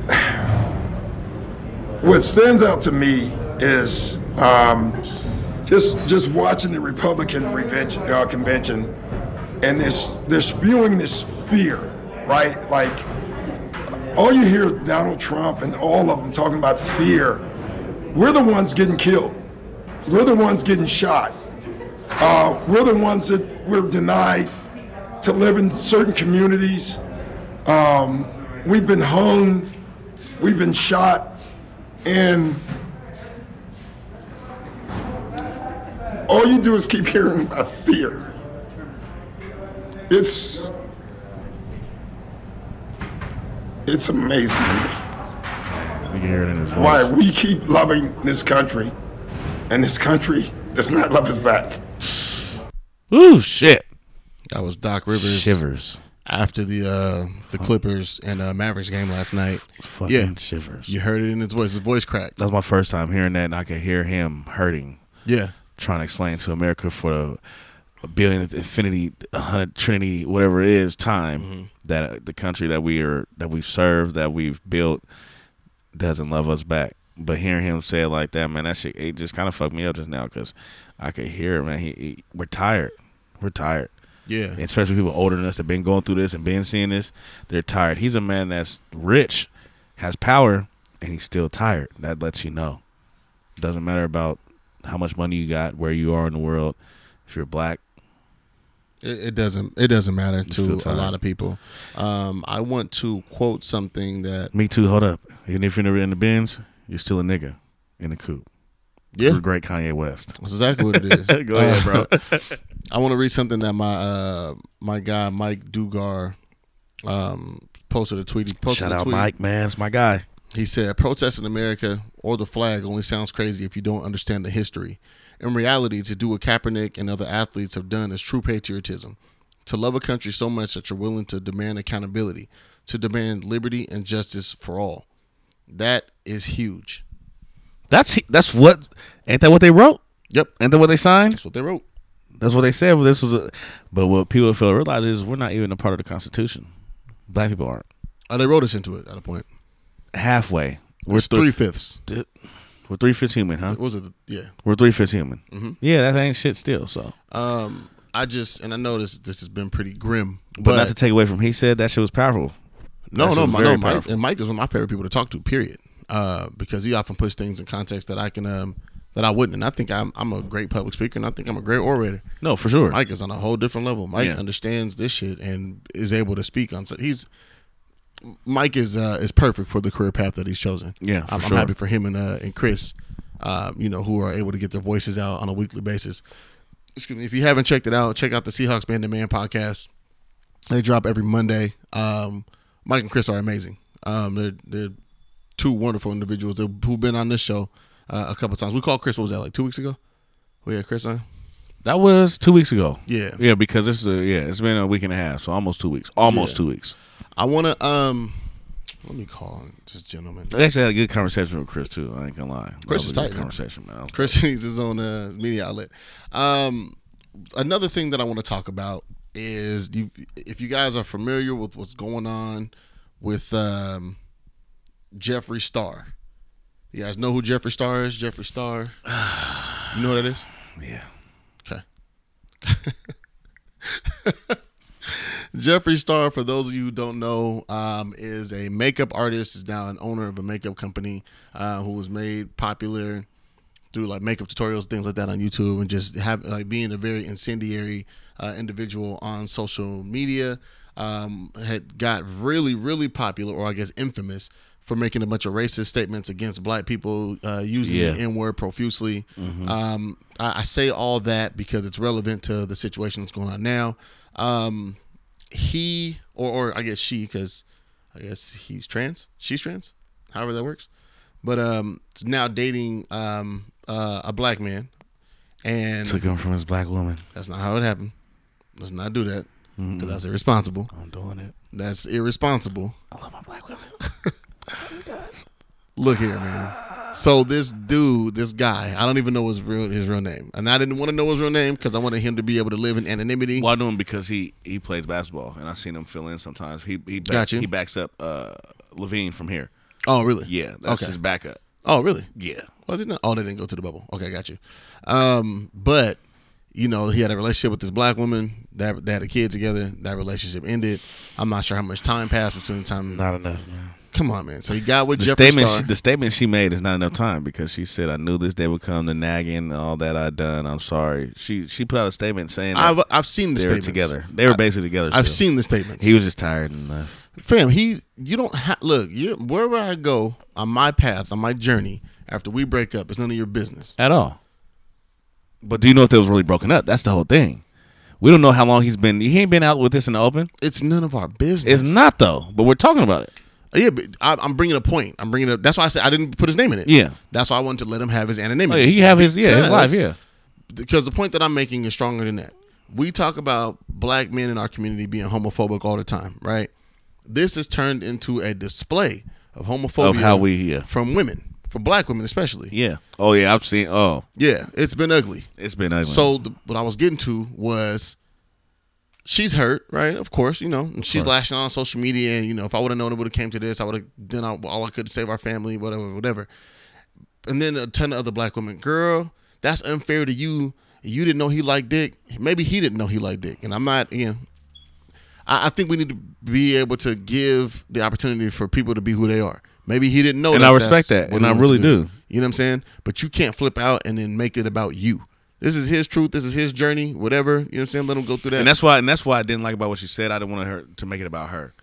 what stands out to me is um, just just watching the Republican uh, convention and this they're spewing this fear, right? Like all you hear Donald Trump and all of them talking about fear. We're the ones getting killed. We're the ones getting shot. Uh, we're the ones that we're denied to live in certain communities. Um, we've been hung, we've been shot, and all you do is keep hearing about fear. It's it's amazing to me We can hear it in his voice. why we keep loving this country, and this country does not love us back. Ooh, shit. That was Doc Rivers Shivers. after the uh the Clippers and uh, Mavericks game last night. Fucking yeah, shivers. you heard it in his voice. His voice cracked. That was my first time hearing that, and I could hear him hurting, Yeah, trying to explain to America for a billion, infinity, hundred, trinity, whatever it is, time Mm-hmm. that uh, the country that we are, that we've served, that we've built, doesn't love us back. But hearing him say it like that, man, that shit, it just kind of fucked me up just now because I could hear, it, man. He, he, we're tired. We're tired. Yeah. especially people older than us that been going through this and been seeing this, they're tired. He's a man that's rich, has power, and he's still tired. That lets you know. It Doesn't matter about how much money you got, where you are in the world. If you're black, It, it doesn't. It doesn't matter to a lot of people. Um, I want to quote something that me too. Hold up. Even if you're never in the bins, you're still a nigga in the coop. yeah, great Kanye West. that's exactly what it is. Go ahead, bro. I want to read something that my uh my guy Mike Dugar um posted a tweet. He posted Shout a out tweet. Mike, man. It's my guy. He said, "Protest in America or the flag only sounds crazy if you don't understand the history. In reality, to do what Kaepernick and other athletes have done is true patriotism. To love a country so much that you're willing to demand accountability, to demand liberty and justice for all. That is huge. That's that's what. Ain't that what they wrote? Yep, Ain't that what they signed? that's what they wrote. That's what they said. But this was, a, but what people fail to realize is we're not even a part of the Constitution. Black people aren't. Uh, they wrote us into it at a point. Halfway. We're It's three fifths. We're three fifths human, huh? Was it? Yeah. We're three fifths human. Mm-hmm. Yeah, that ain't shit still. So, Um, I just and I know this this has been pretty grim, but, but, not to take away from he said that shit was powerful. no, that no, my, no, Mike, and Mike is one of my favorite people to talk to. Period. Uh, because he often puts things in context that I can um that I wouldn't, and I think I'm I'm a great public speaker, and I think I'm a great orator. No, for sure. Mike is on a whole different level. Mike Yeah. understands this shit and is able to speak on. So he's Mike is uh, is perfect for the career path that he's chosen. Yeah, I'm, sure. I'm happy for him and uh, and Chris. Uh, you know, who are able to get their voices out on a weekly basis. Excuse me. If you haven't checked it out, check out the Seahawks Man to Man podcast. They drop every Monday. Um, Mike and Chris are amazing. Um, they're they're two wonderful individuals who've been on this show uh, a couple times. We called Chris. What was that like two weeks ago? We had Chris on. that was two weeks ago. Yeah. yeah, because this is a, yeah, it's been a week and a half, so almost two weeks. Almost Yeah. two weeks. I want to um, let me call this gentleman. I actually had a good conversation with Chris too. I ain't gonna lie. Chris is tight, conversation, man. Chris needs his own uh, media outlet. Um, another thing that I want to talk about is you, if you guys are familiar with what's going on with um, Jeffree Star. You guys know who Jeffree Star is? Jeffree Star. You know what that is? Yeah. Okay. Jeffree Star, for those of you who don't know, um, is a makeup artist. Is now an owner of a makeup company uh, who was made popular through like makeup tutorials, things like that on YouTube, and just have like being a very incendiary uh, individual on social media. Um, had got really, really popular, or I guess infamous, for making a bunch of racist statements against black people, uh, using Yeah. the N word profusely. Mhm. Um, I, I say all that because it's relevant to the situation that's going on now. Um, he, or, or I guess she, because I guess he's trans, she's trans, however that works. But um, now dating um, uh, a black man, and Took him from his black woman. that's not how it happened. Let's not do that because that's irresponsible. I'm doing it. That's irresponsible. I love my black women. Look here, man. So this dude, this guy, I don't even know his real his real name, and I didn't want to know his real name because I wanted him to be able to live in anonymity. Well, I know him because he he plays basketball, and I've seen him fill in sometimes. He he back, Got you. he backs up uh, LaVine from here. Oh, really? Yeah, that's Okay. his backup. Oh, really? Yeah. Was it not? Oh, they didn't go to the bubble. Okay, got you. Um, but you know, he had a relationship with this black woman. That they had a kid together. That relationship ended. I'm not sure how much time passed between the time. Not enough, man. Come on, man. So he got with The Jeffree statement, Star. she, the statement she made is not enough time because she said, "I knew this day would come. The nagging, all that I done. I'm sorry." She she put out a statement saying that I've I've seen the they were together. They were I- basically together. I've still. seen the statements. He was just tired and left. Fam, he you don't have look. You wherever I go on my path on my journey after we break up, it's none of your business. at all. But do you know if they was really broken up? That's the whole thing. We don't know how long he's been. He ain't been out with this in the open. It's none of our business. It's not though. But we're talking about it. Yeah, but I, I'm bringing a point. I'm bringing up. That's why I said I didn't put his name in it. Yeah. that's why I wanted to let him have his anonymity. Oh, yeah, he have his- yeah, his life, yeah. Because the point that I'm making is stronger than that. We talk about black men in our community being homophobic all the time, right? This has turned into a display of homophobia Of how we- yeah. from women, from black women especially. Yeah. Oh yeah, I've seen. Oh, Yeah, it's been ugly. it's been ugly. So the, what I was getting to was she's hurt, right? Of course, you know, and she's lashing out on social media, and you know, if I would have known it would have came to this, I would have done all, all I could to save our family, whatever, whatever. And then a ton of other black women, girl, that's unfair to you. You didn't know he liked dick. Maybe he didn't know he liked dick, and I'm not, you know. I, I think we need to be able to give the opportunity for people to be who they are. Maybe he didn't know, And I respect that, and I really do. You know what I'm saying? But you can't flip out and then make it about you. This is his truth. This is his journey. Whatever. You know what I'm saying? Let him go through that. and that's why and that's why I didn't like about what she said. I didn't want her to make it about her.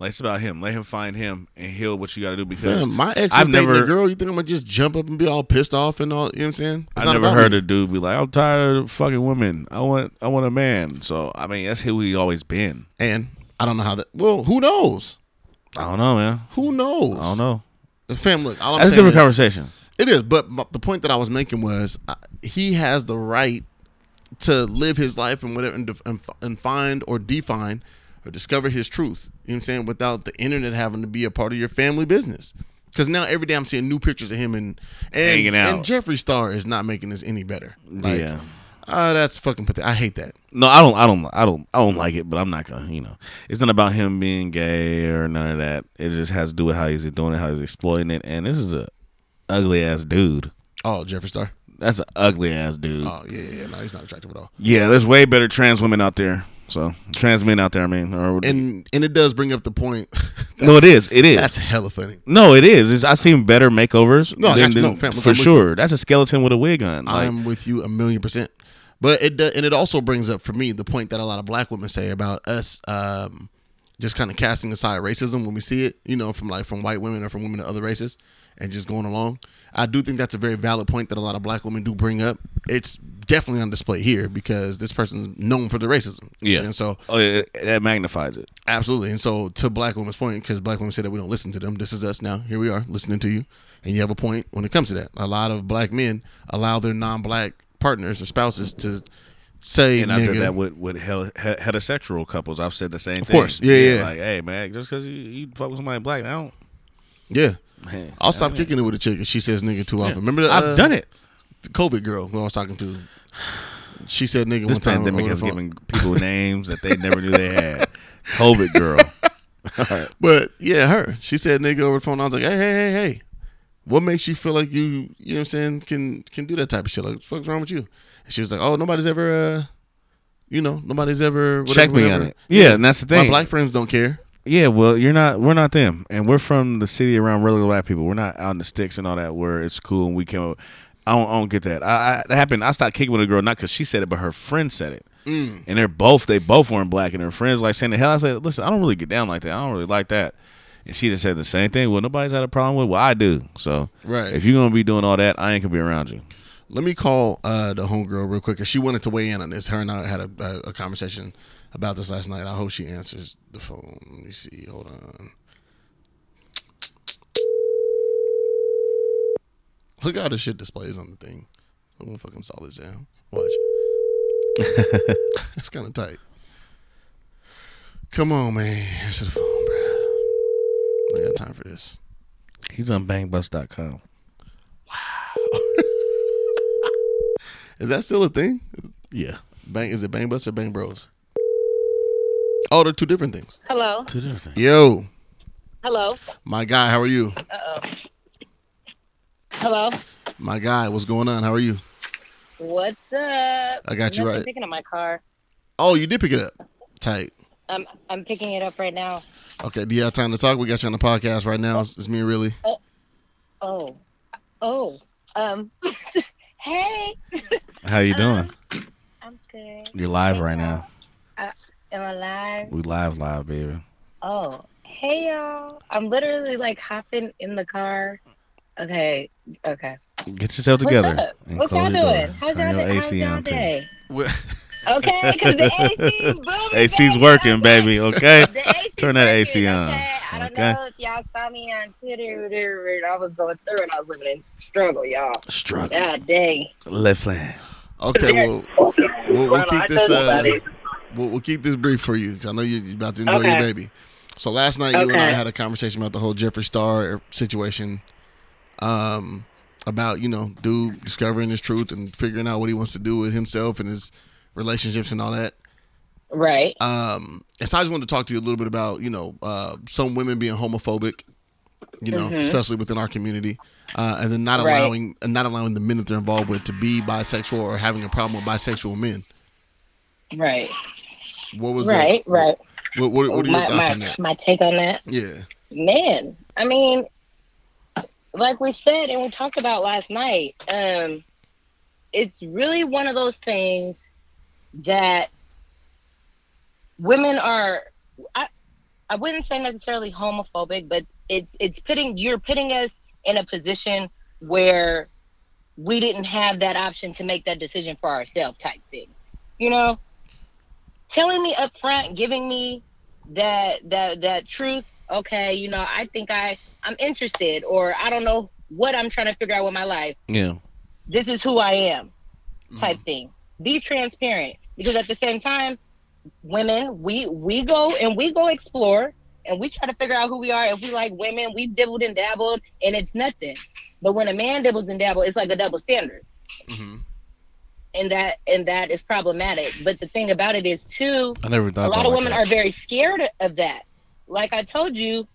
Like it's about him. Let him find him and heal what you got to do because Fam, my ex I've is dating never girl. You think I'm gonna just jump up and be all pissed off and all? You know what I'm saying? It's I never heard me. a dude be like, "I'm tired of fucking women. I want I want a man." So I mean, that's who he always been. And I don't know how that. Well, who knows? I don't know, man. Who knows? I don't know. Fam, look. All I'm That's a different is- conversation. It is, but the point that I was making was uh, he has the right to live his life and whatever and, def- and, and find or define or discover his truth. You know what I'm saying? Without the internet having to be a part of your family business. Because now every day I'm seeing new pictures of him and and, and Jeffree Star is not making this any better. Like, Yeah. uh, that's fucking pathetic. I hate that. No, I don't. I don't. I don't. I don't like it. But I'm not gonna. You know, it's not about him being gay or none of that. It just has to do with how he's doing it, how he's exploiting it. And this is a ugly ass dude. Oh, Jeffree Star. That's an ugly ass dude. Oh yeah, yeah. No, he's not attractive at all. Yeah, there's way better trans women out there. So trans men out there. I mean, or And and it does bring up the point. no, it is. It is. That's hella funny. No, it is. It's, I've seen better makeovers. No, than- you. No, fam, for sure. That's a skeleton with a wig on. Like, I'm with you a million percent. But it and it also brings up for me the point that a lot of black women say about us um, just kind of casting aside racism when we see it, you know, from like from white women or from women of other races and just going along. I do think that's a very valid point that a lot of black women do bring up. It's definitely on display here because this person's known for the racism. Yeah. And So oh, yeah, that magnifies it. Absolutely. And so to black women's point, because black women say that we don't listen to them, this is us now. Here we are listening to you. And you have a point when it comes to that. A lot of black men allow their non black partners or spouses to say And I've nigga. done that with with heterosexual couples. I've said the same Of thing. course. Yeah, yeah. Like, hey man, just because you, you fuck with somebody black, I don't. yeah. Man, I'll stop I mean- kicking it with a chick if she says nigga too often. Yeah. Remember that? I've done it. The COVID girl who I was talking to. She said nigga This one time. pandemic over has given people names that they never knew they had. COVID girl. All right. But yeah, her. She said nigga over the phone. I was like, hey, hey, hey, hey. What makes you feel like you, you know what I'm saying, can can do that type of shit? Like, what the fuck's wrong with you? And she was like, oh, nobody's ever uh You know, nobody's ever whatever, Check me whatever. on it. Yeah, and that's the thing. My black friends don't care. Yeah, well, you're not. We're not them, and we're from the city around regular black people. We're not out in the sticks and all that where it's cool and we can. I don't, I don't get that. I, I that happened. I stopped kicking with a girl not because she said it, but her friend said it, Mm. and they're both they both weren't black, and her friends like saying the hell. I said, listen, I don't really get down like that. I don't really like that. And she just said the same thing. Well, nobody's had a problem with. Well, I do. So Right. if you're gonna be doing all that, I ain't gonna be around you. Let me call uh, the homegirl real quick because she wanted to weigh in on this. Her and I had a, a, a conversation about this last night. I hope she answers the phone. Let me see. Hold on. Look how the shit displays on the thing. I'm gonna fucking this down. Watch. That's kind of tight. Come on, man. Answer the phone, bro. I got time for this. He's on bangbus.com. Wow. is that still a thing? Yeah. Bang is it Bang Bus or Bang Bros? Oh, they're two different things. Hello. Two different things. Yo, Hello. my guy, how are you? Uh oh. Hello. My guy, what's going on? How are you? What's up? I got you Nothing, right. Picking up my car. Oh, you did pick it up. Tight. I'm I'm picking it up right now. Okay, do you have time to talk? We got you on the podcast right now. It's, it's me and really. Oh. Oh. Um. hey. How you doing? I'm good. You're live right now. Uh, am I live? We live, live, baby. Oh. Hey y'all. I'm literally like hopping in the car. Okay. Okay. Get yourself What's together. up? and What close y'all doing? How's Turn y'all, your how's AC y'all on too. day? Okay, because the AC's booming. AC's baby, working, baby. Okay. The Turn that working, AC on. Okay? I don't Okay. know if y'all saw me on Twitter. and I was going through and I was living in struggle, y'all. Struggle. God dang. Left flank. Okay, well, we'll, we'll Well, keep this. told you Uh, about it. We'll, we'll keep this brief for you because I know you- you're about to enjoy your baby. So last night, you and I had a conversation about the whole Jeffree Star situation, um, about you know, dude discovering his truth and figuring out what he wants to do with himself and his relationships and all that. Right. Um, and so I just wanted to talk to you a little bit about, you know, uh, some women being homophobic, you know, Mhm. especially within our community, uh, and then not Right. allowing and not allowing the men that they're involved with to be bisexual or having a problem with bisexual men. Right. What was right. that? Right. What, what, what are your my, thoughts my, on that? my take on that. Yeah. Man, I mean, like we said and we talked about last night, um, it's really one of those things that women are. I, I wouldn't say necessarily homophobic, but it's it's putting you're putting us in a position where we didn't have that option to make that decision for ourselves, type thing. You know, telling me up front, giving me that that that truth okay you know i think i i'm interested or i don't know what i'm trying to figure out with my life. Yeah. this is who i am type mm-hmm. thing. Be transparent. Because at the same time women we we go and we go explore and we try to figure out who we are. If we like women we dibbled and dabbled and it's nothing. But when a man dibbles and dabbles it's like a double standard mm-hmm. And that and that is problematic but the thing about it is too I never thought a lot of women like are very scared of that. Like I told you,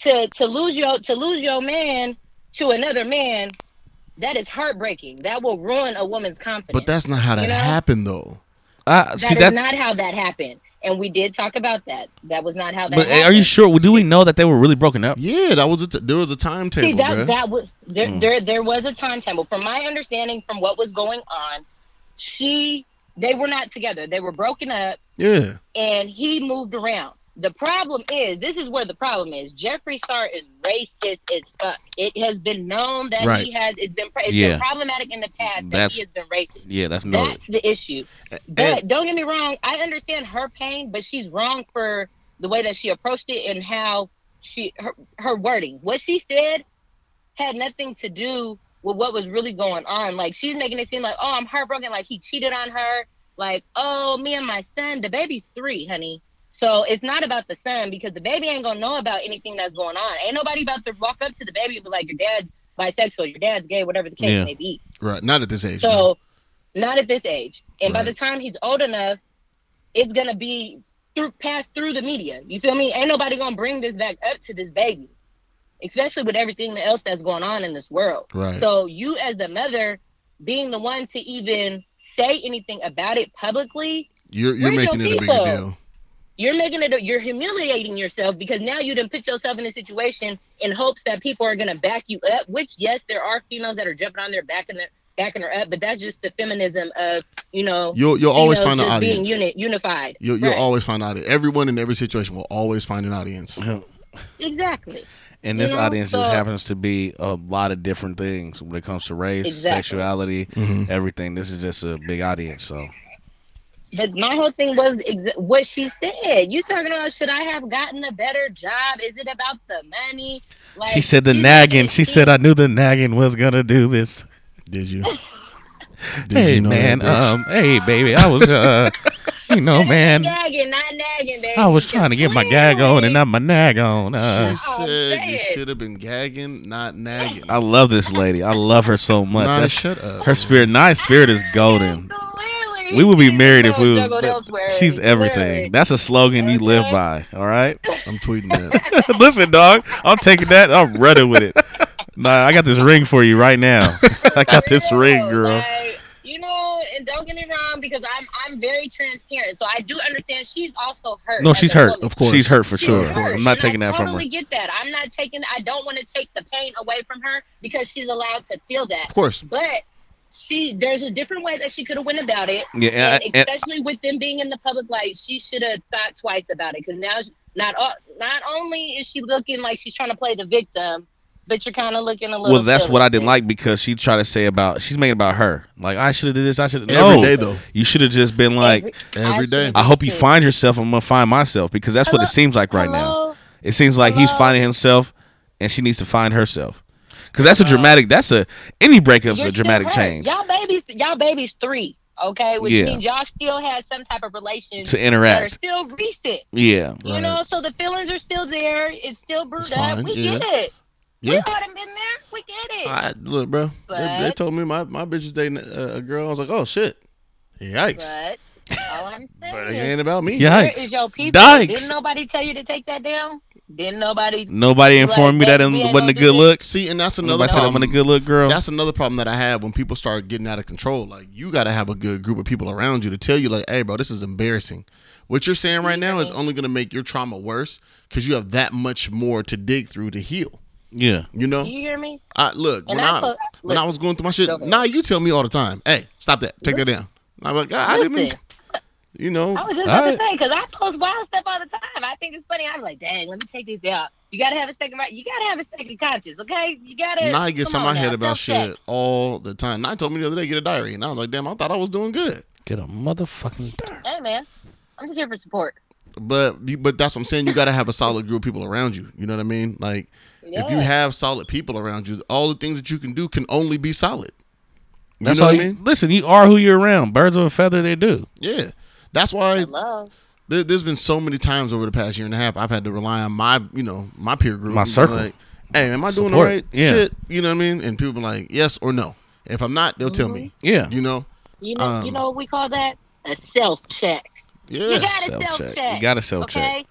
to to lose your to lose your man to another man, that is heartbreaking. That will ruin a woman's confidence. But that's not how that You know? happened, though. I That see is that. not how that happened. And we did talk about that. That was not how that But happened. are you sure? Do we know that they were really broken up? Yeah, that was a t- there was a timetable, See that that was there, Mm. there there was a timetable. From my understanding from what was going on, she they were not together. They were broken up yeah. and he moved around. The problem is, this is where the problem is. Jeffree Star is racist as fuck. It has been known that Right. he has. It's been it's Yeah. been problematic in the past that That's- he has been racist. Yeah, that's. That's the issue. But don't get me wrong. I understand her pain, but she's wrong for the way that she approached it and how she her, her wording. What she said had nothing to do with what was really going on. Like she's making it seem like, oh, I'm heartbroken. Like he cheated on her. Like, oh, me and my son. The baby's three, honey. So it's not about the son because the baby ain't gonna know about anything that's going on. Ain't nobody about to walk up to the baby and be like, your dad's bisexual, your dad's gay, whatever the case Yeah. may be. Right. Not at this age. So no. not at this age. And by the time he's old enough, it's gonna be through passed through the media. You feel me? Ain't nobody gonna bring this back up to this baby. Especially with everything else that's going on in this world. Right. So you as the mother being the one to even say anything about it publicly You're you're making your it a big deal. You're making it. You're humiliating yourself because now you done put yourself in a situation in hopes that people are gonna back you up. Which yes, there are females that are jumping on their back and backing her up, but that's just the feminism of you know. You'll- you'll always females find an audience. being audience. uni- unified. You'll, you'll Right. always find out. Everyone in every situation will always find an audience. exactly. And You this know, audience just happens to be a lot of different things when it comes to race, Exactly. sexuality, Mm-hmm. everything. This is just a big audience. So But my whole thing was exa- what she said. You talking about should I have gotten a better job? Is it about the money? Like, she said the she's nagging. making She said I knew the nagging was gonna do this. Did you? hey you know man, that, um, hey baby, I was uh, you know man, Nagging, not nagging, baby. I was trying to get my gag on and not my nag on. Uh, She said you should have been gagging, not nagging. I love this lady. I love her so much. Nah, shut up. Her spirit, nice spirit is golden. We would be married if we was. elsewhere, She's everything. clearly. That's a slogan you live by. All right. I'm tweeting that. Listen, dog. I'm taking that. I'm running with it. Nah, I got this ring for you right now. I got this ring, girl. Like, you know, and don't get me wrong, because I'm I'm very transparent, so I do understand she's also hurt. No, she's hurt. woman. Of course. She's hurt for She's sure. hurt, I'm not and taking I that from her. totally get that. I'm not taking. I don't want to take the pain away from her because she's allowed to feel that. Of course. but she there's a different way that she could have went about it. Yeah, and and- and- especially with them being in the public light, she should have thought twice about it because now not not only is she looking like she's trying to play the victim, but you're kind of looking a little. Well, that's silly. what I didn't like because she tried to say about she's making about her. Like I should have did this. I should have. Every no, day, though. You should have just been like Every day. I hope you find yourself. I'm gonna find myself because that's what it seems like right now. It seems like he's finding himself, and she needs to find herself. Because that's a dramatic. That's a any breakup's You're a dramatic change Y'all babies, y'all babies three, okay, which Yeah. means y'all still had some type of relation To interact. That are still recent. Yeah. You know, so the feelings are still there. It's still brewed It's up. fine, We yeah. get it. Yeah. We all done been there. We get it. I, look, bro. They, they told me my my bitch is dating a, a girl. I was like, oh shit, yikes. But all I'm saying But it is, ain't about me. where Yikes. is your people? Dikes. Didn't nobody tell you to take that down? Didn't nobody? Nobody Like, informed me that it wasn't a good look. See, and that's another Nobody said I'm a good look girl. That's another problem that I have when people start getting out of control. Like you got to have a good group of people around you to tell you, like, "Hey, bro, this is embarrassing." What you're saying right now is only going to make your trauma worse because you have that much more to dig through to heal. Yeah. You know, you hear me? I look And when I I, put- when look, I was going through my shit. now. Nah, you tell me all the time, "Hey, stop that, take that down." And I'm like, "God, I didn't." Listen. You know, I was just about to say because I post wild stuff all the time. I think it's funny. I'm like, dang, let me take this down. You gotta have a second right. You gotta have a second conscience, okay? You gotta. Nye gets come on my on head now, about self-check. shit all the time. Now I told me the other day get a diary, and I was like, "Damn, I thought I was doing good." Get a motherfucking dirt. Hey man, I'm just here for support. But but that's what I'm saying. You got to have a solid group of people around you. You know what I mean? Like if you have solid people around you, all the things that you can do can only be solid. You That's know all what I mean? Listen, you are who you're around. Birds of a feather, they do. Yeah. That's why Love. there, there's been so many times over the past year and a half I've had to rely on my you know my peer group, My circle. Like, hey, am I doing the Support. right Yeah. shit? You know what I mean? And people be like, yes or no. If I'm not, they'll tell me. Yeah. You know. You know, you Um, know what we call that? A self check. Yeah. You gotta Self-check. self check. You gotta self-check. Okay.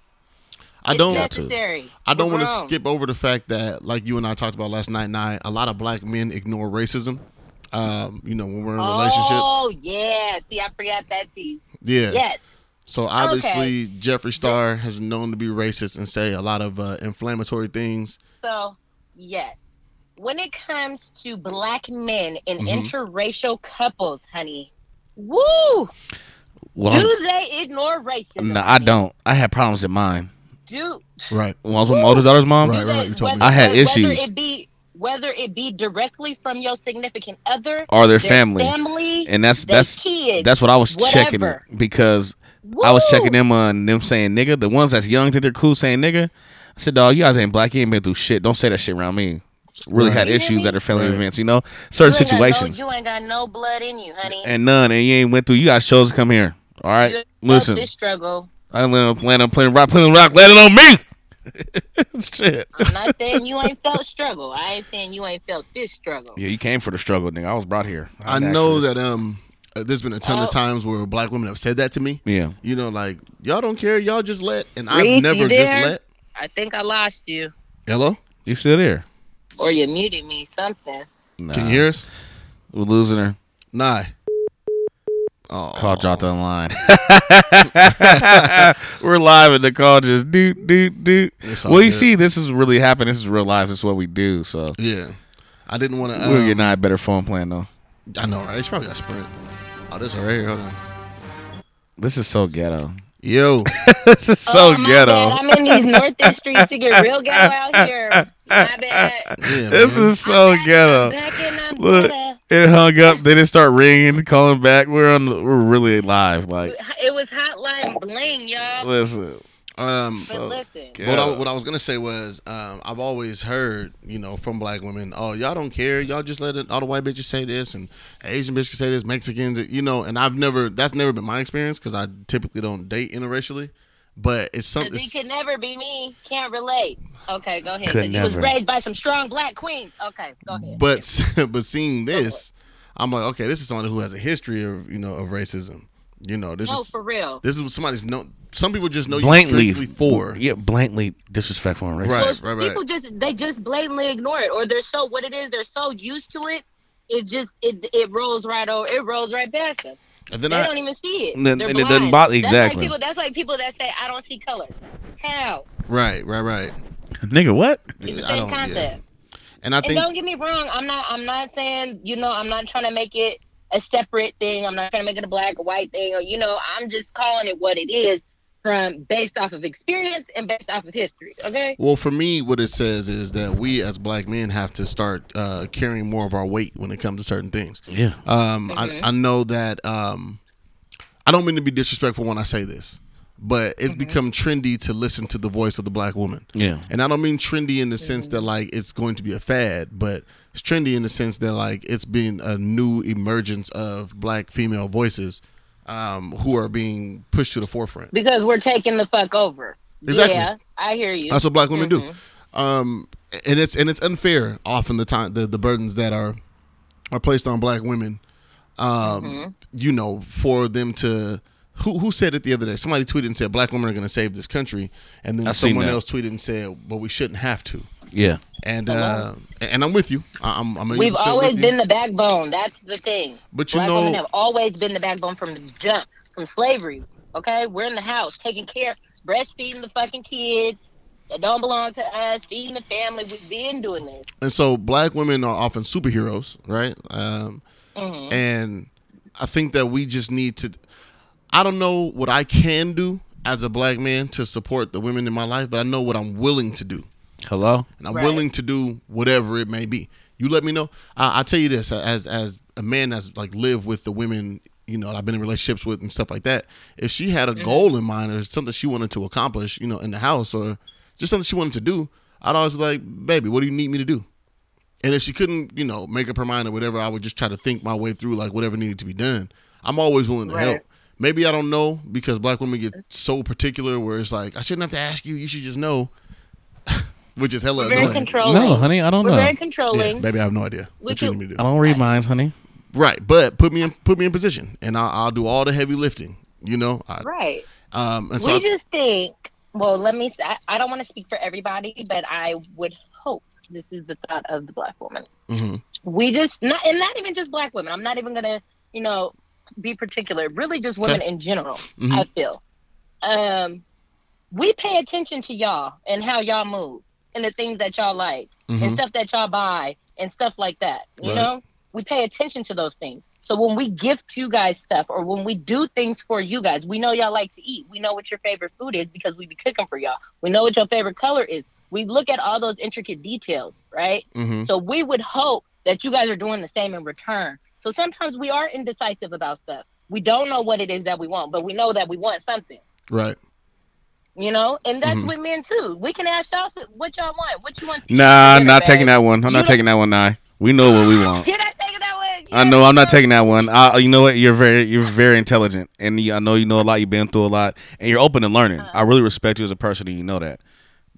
I don't. necessary. I don't want to skip over the fact that, like you and I talked about last night, night a lot of black men ignore racism. Um, you know, when we're in relationships. Oh yeah. See, I forgot that too. Yeah. Yes. So obviously, Jeffree Star has known to be racist and say a lot of uh, inflammatory things. So, yes. When it comes to black men and Mhm. interracial couples, honey, woo! Well, do they ignore racism? no, I don't. I had problems in mine. Do Right. When I was with my older daughter's mom, Right, right, right. You told me. I had whether issues. it be whether it be directly from your significant other Or their family. family, and that's that's kids, that's what I was checking it whatever. because I was checking them on them saying nigga. The ones that's young think they're cool saying nigga. I said, dog, you guys ain't black. You ain't been through shit. Don't say that shit around me. Really Right. had You issues me? at their family Right. events, you know, certain you ain't got no- situations, you ain't got no blood in you, honey. and none, and you ain't went through. You guys chose to come here. All right, You listen. this struggle. I didn't land on land on playing rock, playing rock, landing on me. shit. I'm not saying you ain't felt struggle. I ain't saying you ain't felt this struggle. Yeah, you came for the struggle, nigga. I was brought here. I didn't know that um, uh, there's been a ton Oh. of times where black women have said that to me. Yeah. You know, like y'all don't care, y'all just let, and Reese, I've never you just let. I think I lost you, Hello, You still there? or you muted me. Something. Nah, can you hear us? We're losing her. Nah. Oh, Call dropped on line. We're live and the call just doot doot doot. Well, you good. see, this is really happening. This is real life. This is what we do. So yeah. I didn't want to. we'll Um, get not a better phone plan though. I know, right? It's probably got Sprint. Oh, this one right here. Hold on. This is so ghetto. Yo, this is so oh, ghetto. Bad. I'm in these north end streets to get real ghetto out here. My bad. yeah, This man. is so ghetto. Back and I'm Look, ghetto. It hung up. Then it start ringing, calling back. We're on. We're really live. Like, It was hotline bling, y'all. listen. Um, But listen, What I, what I was gonna say was, um, I've always heard, you know, from black women, oh, y'all don't care, y'all just let it, all the white bitches say this, and Asian bitches say this, Mexicans, you know, and I've never, that's never been my experience because I typically don't date interracially, but it's something. Cause he could never be me. Can't relate. Okay, go ahead. Could 'Cause he was never. raised by some strong black queens. Okay, go ahead. But but seeing this, I'm like, okay, this is someone who has a history of you know of racism. You know, this No, is for real. This is what somebody's know. Some people just know Blatantly you strictly for. Yeah, blatantly disrespectful and racist. Right, right, right. People just they just blatantly ignore it, or they're so what it is. They're so used to it. It just it it rolls right over. It rolls right past them. And then they I- don't even see it. And, Then- They're and it doesn't blind. bother- That's exactly. like people. That's like people that say I don't see color. How? Right, right, right. Nigga, what? It's the I same don't. Yeah. concept. And I think. and think don't get me wrong, I'm not I'm not saying, you know, I'm not trying to make it a separate thing. I'm not trying to make it a black or white thing or you know, I'm just calling it what it is from based off of experience and based off of history. Okay? Well, for me, what it says is that we as black men have to start uh, carrying more of our weight when it comes to certain things. Yeah. Um, Mhm. I, I know that. Um, I don't mean to be disrespectful when I say this, but it's become trendy to listen to the voice of the black woman. Yeah. And I don't mean trendy in the sense that like it's going to be a fad, but it's trendy in the sense that like it's been a new emergence of black female voices um, who are being pushed to the forefront. Because we're taking the fuck over. Exactly. Yeah, I hear you. That's what black women Mhm. do. Um, and it's and it's unfair often the time the, the burdens that are are placed on black women. Um, Mm-hmm. you know, for them to who who said it the other day? Somebody tweeted and said black women are going to save this country, and then I seen someone else tweeted and said, "But we shouldn't have to." Yeah. And uh, and I'm with you. I- I'm I'm a We've always been the backbone. That's the thing. But you Black know- women have always been the backbone from the jump, from slavery. Okay, we're in the house taking care, breastfeeding the fucking kids that don't belong to us, feeding the family. We've been doing this. and so black women are often superheroes, right? Um, Mhm. And I think that we just need to. I don't know what I can do as a black man to support the women in my life, but I know what I'm willing to do, Hello. and I'm Right. willing to do whatever it may be. You let me know. I, I tell you this as as a man that's like lived with the women. You know, I've been in relationships with and stuff like that. If she had a mm-hmm. goal in mind or something she wanted to accomplish, you know, in the house or just something she wanted to do, I'd always be like, "Baby, what do you need me to do?" And if she couldn't, you know, make up her mind or whatever, I would just try to think my way through like whatever needed to be done. I'm always willing to Right. help. Maybe I don't know because black women get so particular where it's like I shouldn't have to ask you. You should just know, which is hella We're very annoying. controlling. No, honey, I don't We're know. very Yeah, controlling. baby, I have no idea We what you could- need me to I do. don't read minds, honey. Right, but put me in put me in position, and I'll, I'll do all the heavy lifting. You know, I, Right. um, and so we I- just think. Well, let me. I, I don't want to speak for everybody, but I would hope this is the thought of the black woman. mhm. we just not and not even just black women i'm not even gonna you know be particular really just women Okay. in general Mhm. i feel um we pay attention to y'all and how y'all move and the things that y'all like Mhm. and stuff that y'all buy and stuff like that you Right. know we pay attention to those things so when we gift you guys stuff or when we do things for you guys we know y'all like to eat we know what your favorite food is because we be cooking for y'all we know what your favorite color is we look at all those intricate details right Mhm. so we would hope that you guys are doing the same in return. So sometimes we are indecisive about stuff. We don't know what it is that we want, but we know that we want something. right. You know, and that's Mhm. with men too. We can ask y'all what y'all want. What you want? to Nah, for dinner, not babe. taking that one. I'm You not taking that one. Nah, we know what we want. You're not taking that one. I know I'm not taking that one. I, you know what? You're very, you're very intelligent, and you- I know you know a lot. You've been through a lot, and you're open to learning. Uh-huh. I really respect you as a person, and you know that.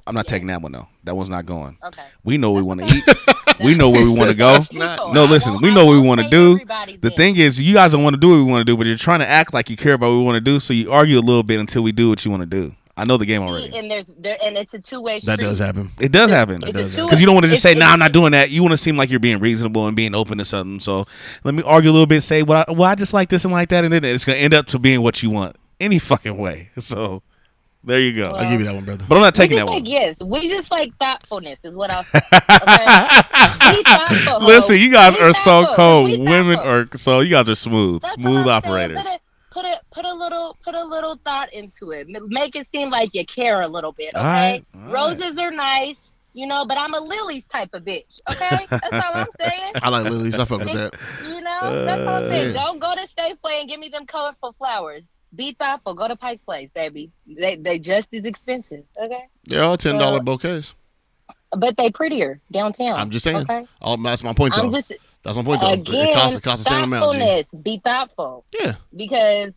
I'm not taking that one though. That one's not going. Okay. We know what we want to eat. we know where we want to go. Not- No, listen. We know what we want to say do. everybody's The in. thing is, you guys don't want to do what we want to do, but you're trying to act like you care about what we want to do. So you argue a little bit until we do what you want to do. I know the game already. And there's there, and it's a two way street. That does happen. It does happen It's a because you don't want to just say, "No, it's- I'm not doing that." You want to seem like you're being reasonable and being open to something. So let me argue a little bit. Say, "Well, I, well, I just like this and like that," and then it's gonna end up to being what you want any fucking way. So there you go. I'll give you that one, brother. But I'm not We taking just that like one. yes, we just like thoughtfulness is what I'll say. Okay? Be thoughtful, ho. Listen, you guys Be are so thoughtful. cold. Be Women thoughtful. are so you guys are smooth, That's smooth I'm saying. Put a, put a little put a little thought into it. Make it seem like you care a little bit. Okay. All right, all Roses are nice, you know, but I'm a lilies type of bitch. Okay, that's all I'm saying. I like lilies. I fuck with that. You know, that's all I'm saying. Uh, Don't go to Safeway and give me them colorful flowers. Be thoughtful. Go to Pike Place, baby. They they just as expensive. Okay. They're all ten dollar Well, bouquets. But they prettier downtown. I'm just saying. Okay. Oh, that's my point though. I'm just that's my point though. again, it costs it costs the same amount. G. Be thoughtful. Yeah. Because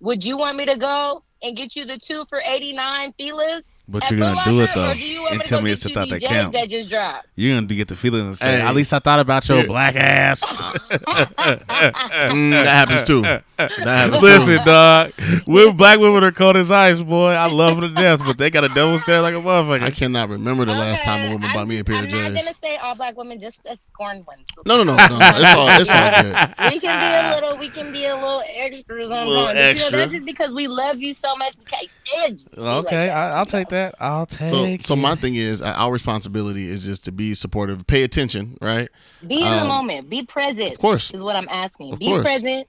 would you want me to go and get you the two for eighty nine Filas? But you're gonna do it though, do and tell me it's the you thought that J's counts. that just dropped? You're gonna get the feeling and say, Hey. "At least I thought about your Yeah. black ass." Mm, that happens too. That happens Listen, too. dog. Women, black women are cold as ice, boy. I love them to death, but they got a double stare like a I motherfucker. I cannot remember the last time a woman bought me a pair I'm of not J's. gonna say all black women, just a scorned one. No, no, no, no, no. It's all it's all good. we can be a little, we can be a little extra sometimes. Little But, You extra. know, that's just because we love you so much. We can't stand you. We like Okay, that. I, I'll take that. I'll So, take. so it. my thing is, uh, our responsibility is just to be supportive, pay attention, right? Be in the Um, moment. Be present. of course. is what I'm asking. Of be course. present.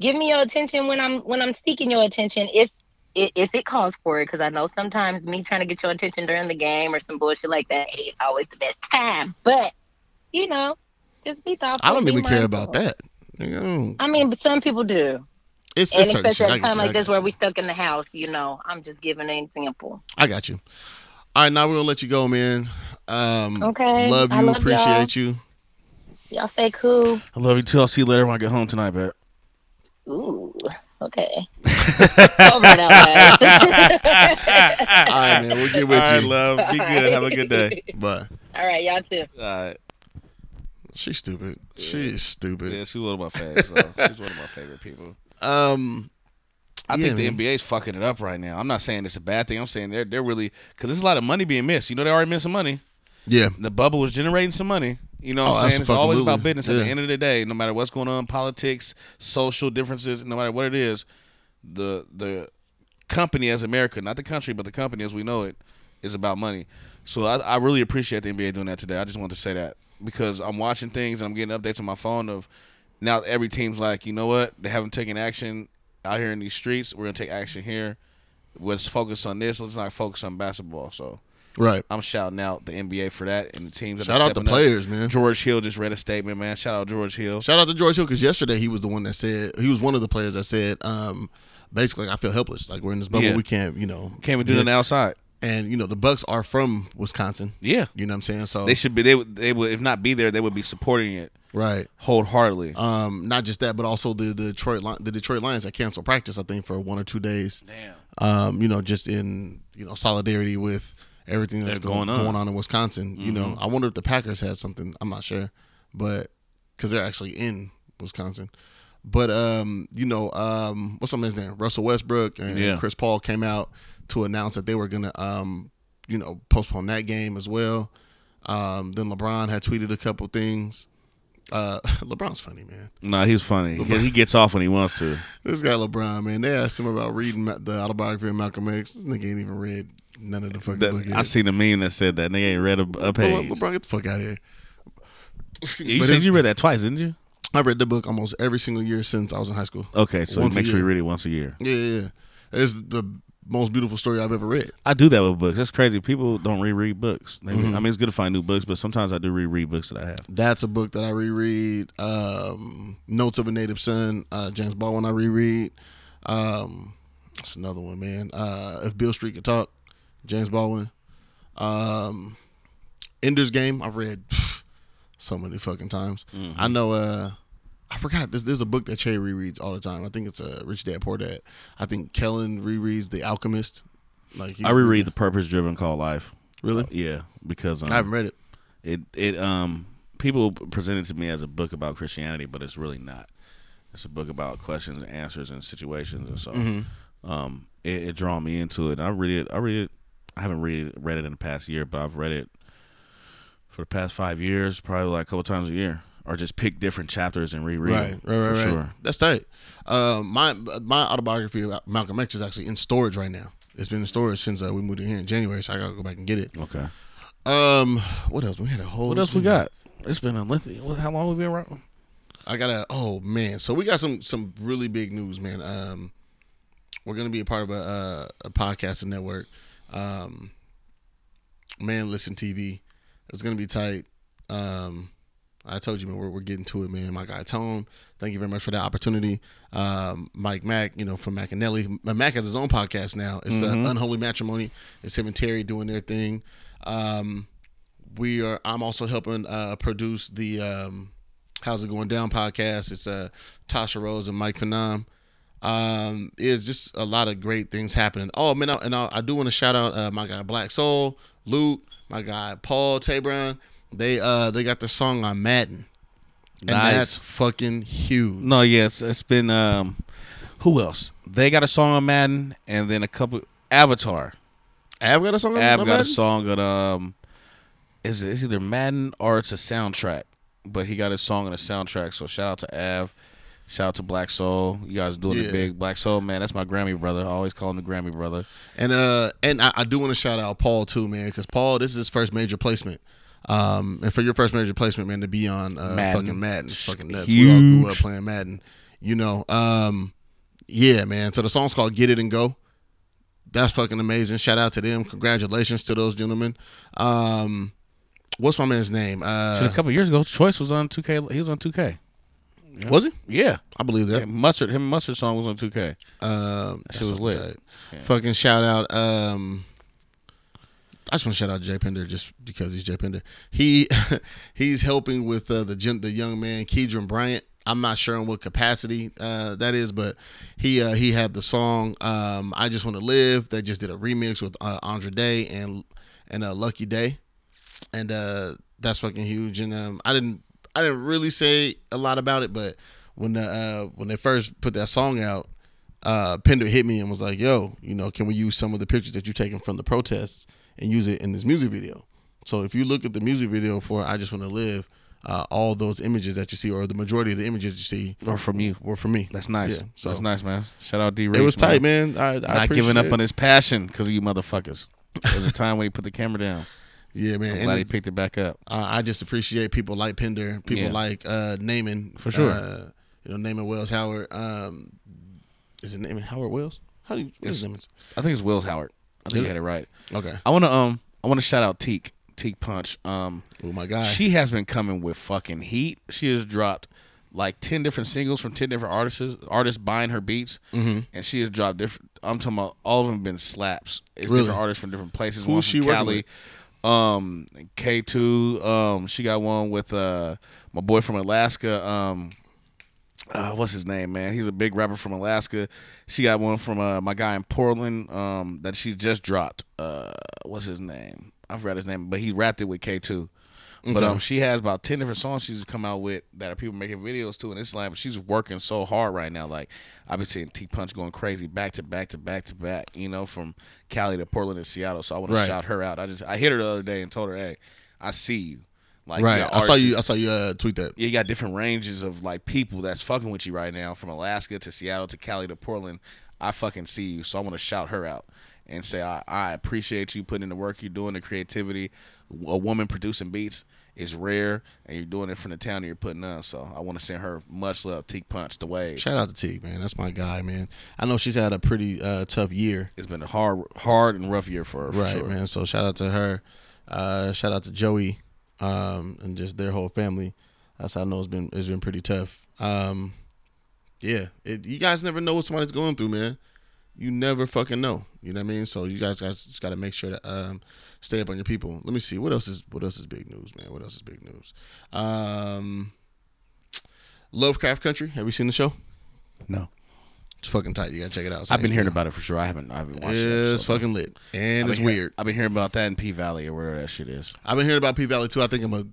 Give me your attention when I'm when I'm seeking your attention. If if, if it calls for it, because I know sometimes me trying to get your attention during the game or some bullshit like that ain't always the best time. But you know, just be thoughtful. I don't be even care about that. Nigga, I I mean, but some people do. It's, and it's certain especially at I a get time you, like this where we stuck in the house, you know, I'm just giving an example. I got you. All right, now we're gonna let you go, man. Um, Okay, Love you. I love appreciate you. Y'all stay cool. I love you too. I'll see you later when I get home tonight, bet. Ooh, okay. Over it. All right, man. We'll get with All right, you. love. Be good. Have a good day. Bye. All right, y'all too. All right. She's stupid. She is stupid. Yeah, she's one of my favorites. though. She's one of my favorite people. Um, I Yeah, think the man. NBA's fucking it up right now. I'm not saying it's a bad thing. I'm saying they're they're really because there's a lot of money being missed. You know, they already missed some money. Yeah. The bubble was generating some money. You know what Oh, I'm saying? It's always about business. At Yeah. the end of the day, no matter what's going on, politics, social differences, no matter what it is, the the company as America, not the country, but the company as we know it, is about money. So I, I really appreciate the NBA doing that today. I just wanted to say that because I'm watching things and I'm getting updates on my phone of now every team's like, you know what? They haven't taken action out here in these streets. We're gonna take action here. Let's focus on this. Let's not focus on basketball. So Right. I'm shouting out the NBA for that and the teams. Shout out the stepping up. players, man. George Hill just read a statement, man. Shout out George Hill. Shout out to George Hill because yesterday he was the one that said he was one of the players that said, um, basically, I feel helpless. Like we're in this bubble, Yeah. we can't, you know, Can't even do nothing outside. And you know, the Bucks are from Wisconsin. Yeah, you know what I'm saying. So They should be. They would. They would. If not be there, they would be supporting it. Right. Wholeheartedly. Um, not just that, but also the, the Detroit the Detroit Lions that canceled practice, I think, for one or two days. Damn. Um, you know, just in you know solidarity with everything that's going, going on. going on in Wisconsin. You know, Mhm. I wonder if the Packers had something. I'm not sure, but because they're actually in Wisconsin. But um, you know, um, what's my man's name? Russell Westbrook and Yeah. Chris Paul came out to announce that they were gonna um, you know, postpone that game as well. Um, then LeBron had tweeted a couple things. Uh, LeBron's funny, man. No, he's funny. He, he gets off when he wants to. This guy LeBron, man. They asked him about reading the autobiography of Malcolm X. This nigga ain't even read none of the fucking That- book. I yet. seen a meme that said that nigga ain't read a, a LeBron, page. LeBron, get the fuck out of here. You But said you read that twice, didn't you? I read the book almost every single year since I was in high school. Okay, so Once a make sure you read it once a year. Yeah, yeah, yeah. It's the most beautiful story I've ever read. I do that with books. That's crazy. People don't reread books. They- Mhm. I mean, it's good to find new books, but sometimes I do reread books that I have. That's a book that I reread. Um, Notes of a Native Son, uh, James Baldwin, I reread. Um, that's another one, man. Uh, if Beale Street could talk, James Baldwin. Um, Ender's Game, I've read so many fucking times. Mhm. I know. Uh, I forgot. There's, there's a book that Che rereads all the time. I think it's uh, Rich Dad Poor Dad. I think Kellen rereads The Alchemist. Like I reread The Purpose Driven Call Life. Really? Uh, yeah, because um, I haven't read it. It it um people present it to me as a book about Christianity, but it's really not. It's a book about questions and answers and situations, and so Mhm. um, it, it drawn me into it. I read it. I read it. I haven't read it, read it in the past year, but I've read it for the past five years, probably like a couple times a year, or just pick different chapters and reread. Right, them, right, right, for right. Sure. That's tight. Uh, my my autobiography about Malcolm X is actually in storage right now. It's been in storage since uh, we moved in here in January, so I gotta go back and get it. Okay. Um, what else? We had a whole. What else we got? It's been a lengthy. How long we been around? I gotta. Oh man, so we got some some really big news, man. Um, we're gonna be a part of a a, a podcasting network. Um, man, listen TV. It's gonna be tight. Um, I told you, man, we're, we're getting to it, man. My guy Tone, thank you very much for that opportunity. Um, Mike Mack, you know, from Macanelli. Mac has his own podcast now. It's uh, Unholy Matrimony. It's him and Terry doing their thing. Um, we are. I'm also helping uh, produce the um, How's It Going Down podcast. It's uh, Tasha Rose and Mike Phenom. Um, it's just a lot of great things happening. Oh man, I, and I, I do want to shout out uh, my guy Black Soul, Luke, my guy Paul Tabron. They uh they got the song on Madden, and Nice. that's fucking huge. No, yeah, it's, it's been. Um, who else? They got a song on Madden, and then a couple Avatar. Av got a song on Av on got a song on um, is? It's either Madden or it's a soundtrack. But he got his song on a soundtrack. So shout out to Av. Shout out to Black Soul. You guys doing Yeah. it big. Black Soul, man, that's my Grammy brother. I always call him the Grammy brother. And uh, and I, I do want to shout out Paul too, man, because Paul, this is his first major placement. Um, and for your first major placement, man, to be on uh, Madden. fucking Madden, it's fucking nuts. We all grew up playing Madden, you know. Um, yeah, man. So the song's called "Get It and Go." That's fucking amazing. Shout out to them. Congratulations to those gentlemen. Um, what's my man's name? Uh, Shit, a couple years ago, Choice was on 2K. He was on 2K. Yeah. Was he? Yeah, I believe that. Yeah, Mustard, him and Mustard song was on 2K. Um, that shit was lit. Yeah. Fucking shout out. Um, I just want to shout out Jay Pender just because he's Jay Pender. He he's helping with uh, the the young man Keedron Bryant. I'm not sure in what capacity uh, that is, but he uh, he had the song um, "I Just Want to Live." They just did a remix with uh, Andra Day and and uh, Lucky Daye, and uh, that's fucking huge. And um, I didn't I didn't really say a lot about it, but when the uh, when they first put that song out, uh, Pender hit me and was like, "Yo, you know, can we use some of the pictures that you taken from the protests and use it in this music video?" So if you look at the music video for "I Just Want to Live," uh, all those images that you see, or the majority of the images you see, are from you. were from me. That's nice. Yeah, so That's nice, man. Shout out D. Ray. It was tight, man. I, I Not giving up appreciate on his passion because of you motherfuckers. There was a time when he put the camera down. Yeah, man. I'm And glad he picked it back up. Uh, I just appreciate people like Pender, people Yeah. like uh, Naaman, For sure. Uh, you know, Naaman Wells Howard. Um, is it Naaman Howard Wells? How do you? What is It's- his name? I think it's Will Howard. I think Is you had it right. Okay. I want to um I want to shout out Teak Teak Punch. Um, oh my god, she has been coming with fucking heat. She has dropped like ten different singles from ten different artists. Artists buying her beats, Mhm. and she has dropped different. I'm talking about all of them been slaps. It's Really? different artists from different places. Who's she Cali. Um, K two. Um, she got one with uh my boy from Alaska. Um, uh, what's his name, man? He's a big rapper from Alaska. She got one from uh, my guy in Portland um, that she just dropped. Uh, what's his name? I forgot his name, but he rapped it with K two. But um, she has about ten different songs she's come out with that are people making videos to, and it's like she's working so hard right now. Like I've been seeing T Punch going crazy back to back to back to back. You know, from Cali to Portland and Seattle. So I want Right. to shout her out. I just I hit her the other day and told her, hey, I see you. Like you right. got I saw you. I saw you uh, tweet that. yeah, you got different ranges of like people that's fucking with you right now, from Alaska to Seattle to Cali to Portland. I fucking see you, so I want to shout her out and say I, I appreciate you putting in the work you're doing, the creativity. A woman producing beats is rare, and you're doing it from the town you're putting on. So I want to send her much love. Teak Punch the way. Shout out to Teague, man. That's my guy, man. I know she's had a pretty uh, tough year. It's been a hard, hard and rough year for her. For right, sure. man. So shout out to her. Uh, shout out to Joey, um, and just their whole family. That's how I know it's been it's been pretty tough. Um, yeah, it, you guys never know what somebody's going through, man. You never fucking know. You know what I mean? So you guys guys just got to make sure to um, stay up on your people. Let me see what else is what else is big news, man. What else is big news? Um, Lovecraft Country. Have you seen the show? No. It's fucking tight. You gotta check it out. It's I've been hearing about it for sure. I haven't. I haven't watched it. It's fucking lit and it's weird. I've been hearing about that in P Valley or wherever that shit is. I've been hearing about P Valley too. I think I'm a.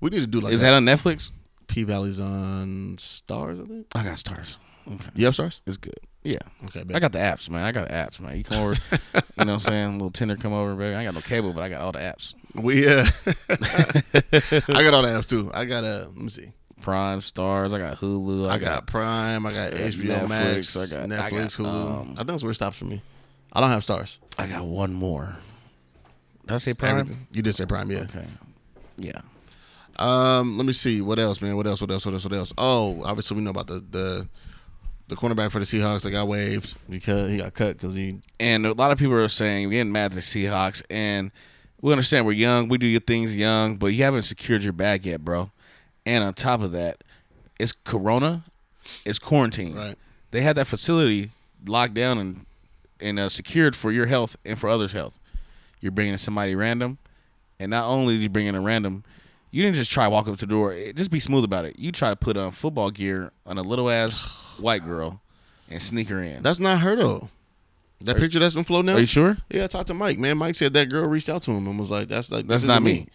We need to do like. Is that on Netflix? P Valley's on Starz. I think. I got Starz. Okay. You have Starz? It's good. Yeah. Okay, I got the apps, man. I got the apps, man. You come over, you know what I'm saying? little Tinder come over, baby. I ain't got no cable, but I got all the apps. We uh, I got all the apps too. I got uh, let me see. Prime Starz. I got Hulu. I, got, Prime. I got HBO Netflix, Max. I got- I Netflix, got, Hulu. um, I think that's where it stops for me. I don't have Starz. I got one more. Did I say Prime? Everything. You did say Prime, yeah. Okay. Yeah. Um, let me see. What else, man? What else? What else? What else? What else? Oh, obviously we know about the the the cornerback for the Seahawks that got waived because he got cut because he And a lot of people are saying we're getting mad at the Seahawks, and we understand we're young. We do your things young, but you haven't secured your bag yet, bro. And on top of that, it's Corona, it's quarantine. Right. They had that facility locked down and and uh, secured for your health and for others' health. You're bringing in somebody random, and not only did you bring in a random, you didn't just try walk up to the door. Eh, Just be smooth about it. You try to put on football gear on a little ass white girl and sneak her in. that's not her though. That picture that's been floating out. Are you sure? Yeah, I talked to Mike. Man, Mike said that girl reached out to him and was like, "That's like That's not isn't me.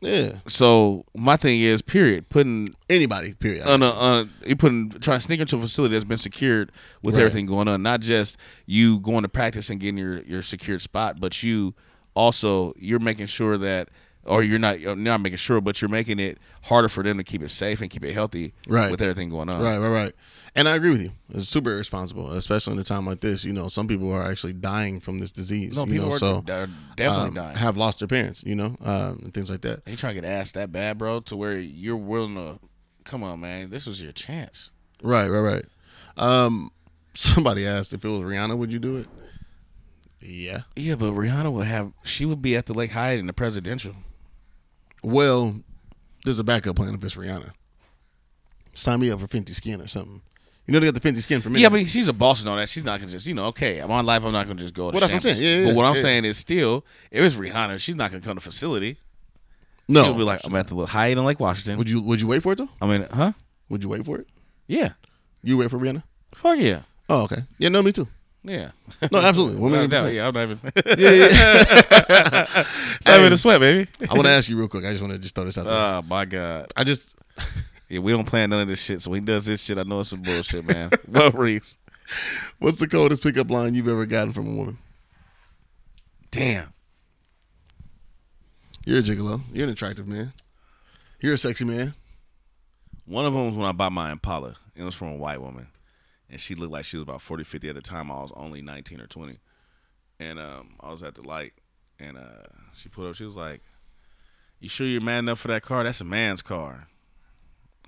Yeah, So my thing is, period, putting anybody. Period. on a, on a, you putting trying to sneak into a facility that's been secured with Right. everything going on, not just you going to practice and getting your your secured spot, but you also you're making sure that, or you're not you're not making sure, but you're making it harder for them to keep it safe and keep it healthy, Right. with everything going on. Right, right, right. And I agree with you. It's super irresponsible, especially in a time like this. You know, some people are actually dying from this disease. No, you people know, are- so definitely um, dying. Have lost their parents. You know, um, and things like that. You trying to get asked that bad, bro, to where you're willing to come on, man. This was your chance. Right, right, right. Um, somebody asked if it was Rihanna, would you do it? Yeah. Yeah, but Rihanna would have she would be at the Lake Hyatt in the presidential. Well, there's a backup plan if it's Rihanna. Sign me up for Fenty Skin or something. You know they got the Fenty Skin for me. Yeah, but she's a boss and all that. She's not gonna just, you know, okay, I'm on life. I'm not gonna just go. To Well, that's what I'm saying. Yeah, yeah, But what I'm saying is, still, if it's Rihanna, she's not gonna come to facility. no. She'll be like, I'm at the little Hyatt in Lake Washington. would you would you wait for it though? I mean, huh? Would you wait for it? Yeah. You wait for Rihanna? Fuck yeah. Oh, okay. Yeah, no, me too. Yeah. No, absolutely. One million percent. yeah, I'm not even. Yeah, yeah. It's not even a sweat, baby. I want to ask you real quick. I just want to just throw this out there. Oh my god. I just Yeah, we don't plan none of this shit. So when he does this shit, I know it's some bullshit, man. what Reese? What's the coldest pickup line you've ever gotten from a woman? Damn. You're a gigolo. You're an attractive man. You're a sexy man. One of them was when I bought my Impala. It was from a white woman. And she looked like she was about 40, 50 at the time. I was only 19 or 20. And um, I was at the light. And uh, she pulled up. She was like, You sure you're man enough for that car? That's a man's car.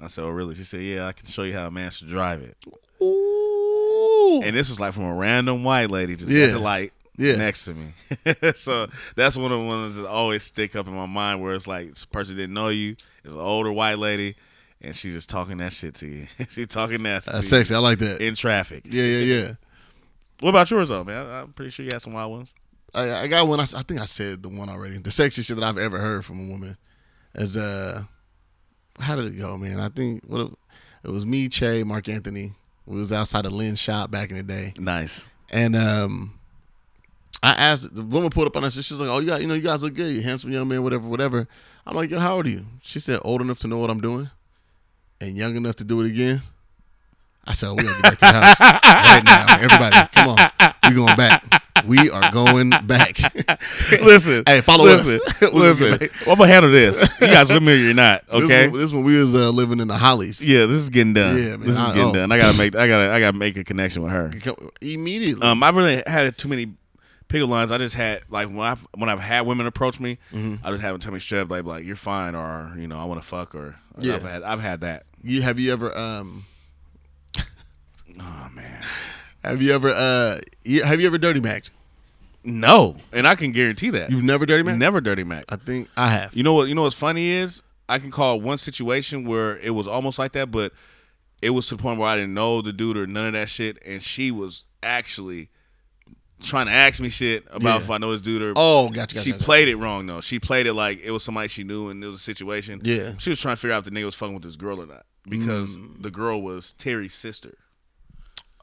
I said, Oh, really? She said, Yeah, I can show you how a man should drive it. Ooh. And this was like from a random white lady just Yeah. at the light Yeah. next to me. so that's one of the ones that always stick up in my mind where it's like this person didn't know you. It's an older white lady and she's just talking that shit to you. she's talking that That's sexy. I like that. in traffic. Yeah, yeah, yeah. What about yours though, man? I'm pretty sure you had some wild ones. I, I got one. I think I said the one already. The sexiest shit that I've ever heard from a woman is uh, how did it go, man? I think what it, it was me, Che, Mark Anthony. We was outside of Lynn's shop back in the day, Nice. and um, I asked the woman pulled up on us. She was like, "Oh, you got, you know, you guys look good. You handsome young man, whatever, whatever." I'm like, "Yo, how old are you?" She said, "Old enough to know what I'm doing, and young enough to do it again." I said, "We gotta get back to the house right now, everybody. Come on, we going back. We are going back." Listen. Hey, follow listen, us. Listen. get back. Well, I'm gonna handle this. You guys familiar or not, okay? This one we was uh, living in the Hollies. yeah, this is getting done. Yeah, man. This is I- getting oh. done. I gotta make I gotta I gotta make a connection with her. Immediately. Um, I really had too many pickup lines. I just had like when I when I've had women approach me, Mm-hmm. I just have them tell me straight up like, like you're fine or you know I want to fuck or, or Yeah. I've had I've had that. You have you ever um Oh man, have you ever uh you- have you ever dirty macked? no, and I can guarantee that You've never dirty macked? never dirty mac. I think I have. You know what? You know what's funny is I can call one situation where it was almost like that, but it was to the point where I didn't know the dude or none of that shit, and she was actually trying to ask me shit about Yeah. if I know this dude or Oh, gotcha, gotcha. she gotcha. played it wrong though. She played it like it was somebody she knew and it was a situation. Yeah. She was trying to figure out if the nigga was fucking with this girl or not because Mm. the girl was Terry's sister.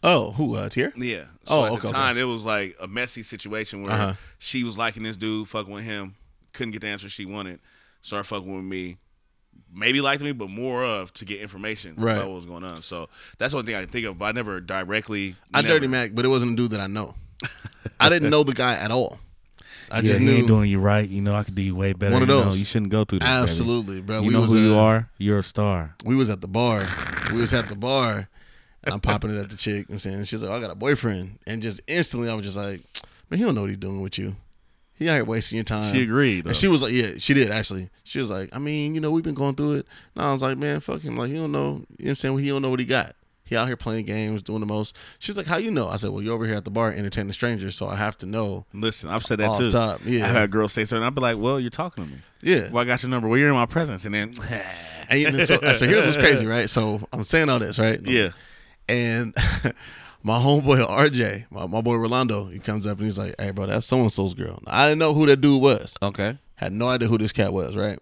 Oh, who uh Tier? Yeah. So Oh, at okay, the okay. time, it was like a messy situation where Uh-huh. she was liking this dude, fucking with him, couldn't get the answer she wanted, started fucking with me, maybe liked me, but more of to get information Right. about what was going on. So that's the only thing I can think of. But I never directly. I never- dirty Mac, but it wasn't a dude that I know. I didn't know the guy at all. I yeah, just he knew ain't doing you right. You know, I could do you way better. One of You know, those. you shouldn't go through this. baby. Absolutely, bro. You We know was, who you uh, are. You're a star. we was at the bar. we was at the bar, and I'm popping it at the chick and saying, she's like, oh, I got a boyfriend, and just instantly I was just like, man, he don't know what he's doing with you. He out here wasting your time. She agreed, though. And she was like, yeah, she did actually. She was like, I mean, you know, we've been going through it. And I was like, man, fuck him. Like, he don't know. You know what I'm saying? well, He don't know what he got. He out here playing games, doing the most. She's like, how you know? I said, well, you're over here at the bar entertaining strangers, so I have to know. Listen, I've said that too. top, yeah. I've had girls say something. I'd be like, "Well, you're talking to me. Yeah. Well, I got your number. Well, you're in my presence." And then, And so, so here's what's crazy, right? So I'm saying all this, right? Yeah. And my homeboy RJ, my, my boy Rolando, he comes up and he's like, "Hey, bro, that's so and so's girl." I didn't know who that dude was. Okay. Had no idea who this cat was, right?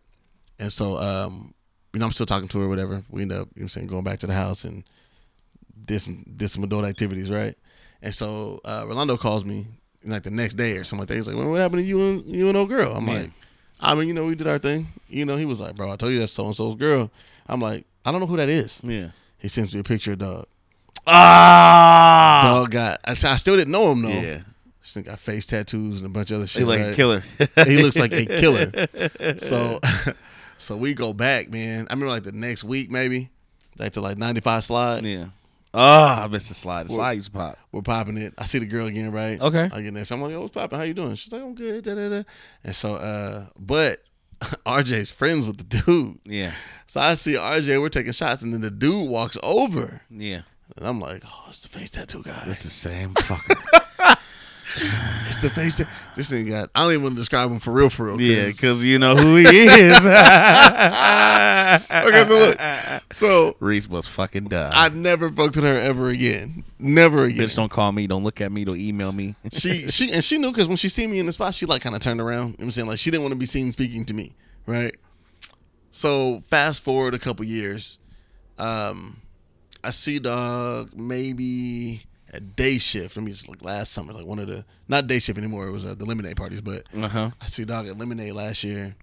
And so, um, you know, I'm still talking to her, whatever. We end up, you know, what I'm saying, going back to the house and did some did some adult activities, right? And so uh, Rolando calls me like the next day or something like that. He's like, well, "What happened to you and you and old girl?" I'm Yeah. like, "I mean, you know, we did our thing." You know, he was like, "Bro, I told you that's so and so's girl." I'm like, "I don't know who that is." Yeah. He sends me a picture of Doug. Ah. Dog got. I, I still didn't know him though. Yeah. Thing got face tattoos and a bunch of other shit. He like a killer. he looks like a killer. So, so we go back, man. I remember like the next week, maybe, like to like 95 slide. Yeah. Oh, I missed the slide. The slide used to pop. We're popping it. I see the girl again, right? Okay. I get next. So I'm like, "Yo, what's popping? How you doing?" She's like, "I'm good." Da, da, da. And so, uh, but RJ's friends with the dude. Yeah. So I see RJ. We're taking shots, and then the dude walks over, Yeah. and I'm like, "Oh, it's the face tattoo guy." It's the same fucker. It's the face. That, this thing got. I don't even want to describe him for real, for real. yeah, because you know who he is. okay, so look. So Reese was fucking done. I never fucked with her ever again. Never again. Bitch, don't call me. Don't look at me. Don't email me. she she and she knew because when she see me in the spot, she like kind of turned around. You know what I'm saying like she didn't want to be seen speaking to me, right? So fast forward a couple years, um, I see dog maybe a day shift. I mean, it's like last summer, like one of the not day shift anymore. It was uh, the lemonade parties, but Uh-huh. I see dog at lemonade last year,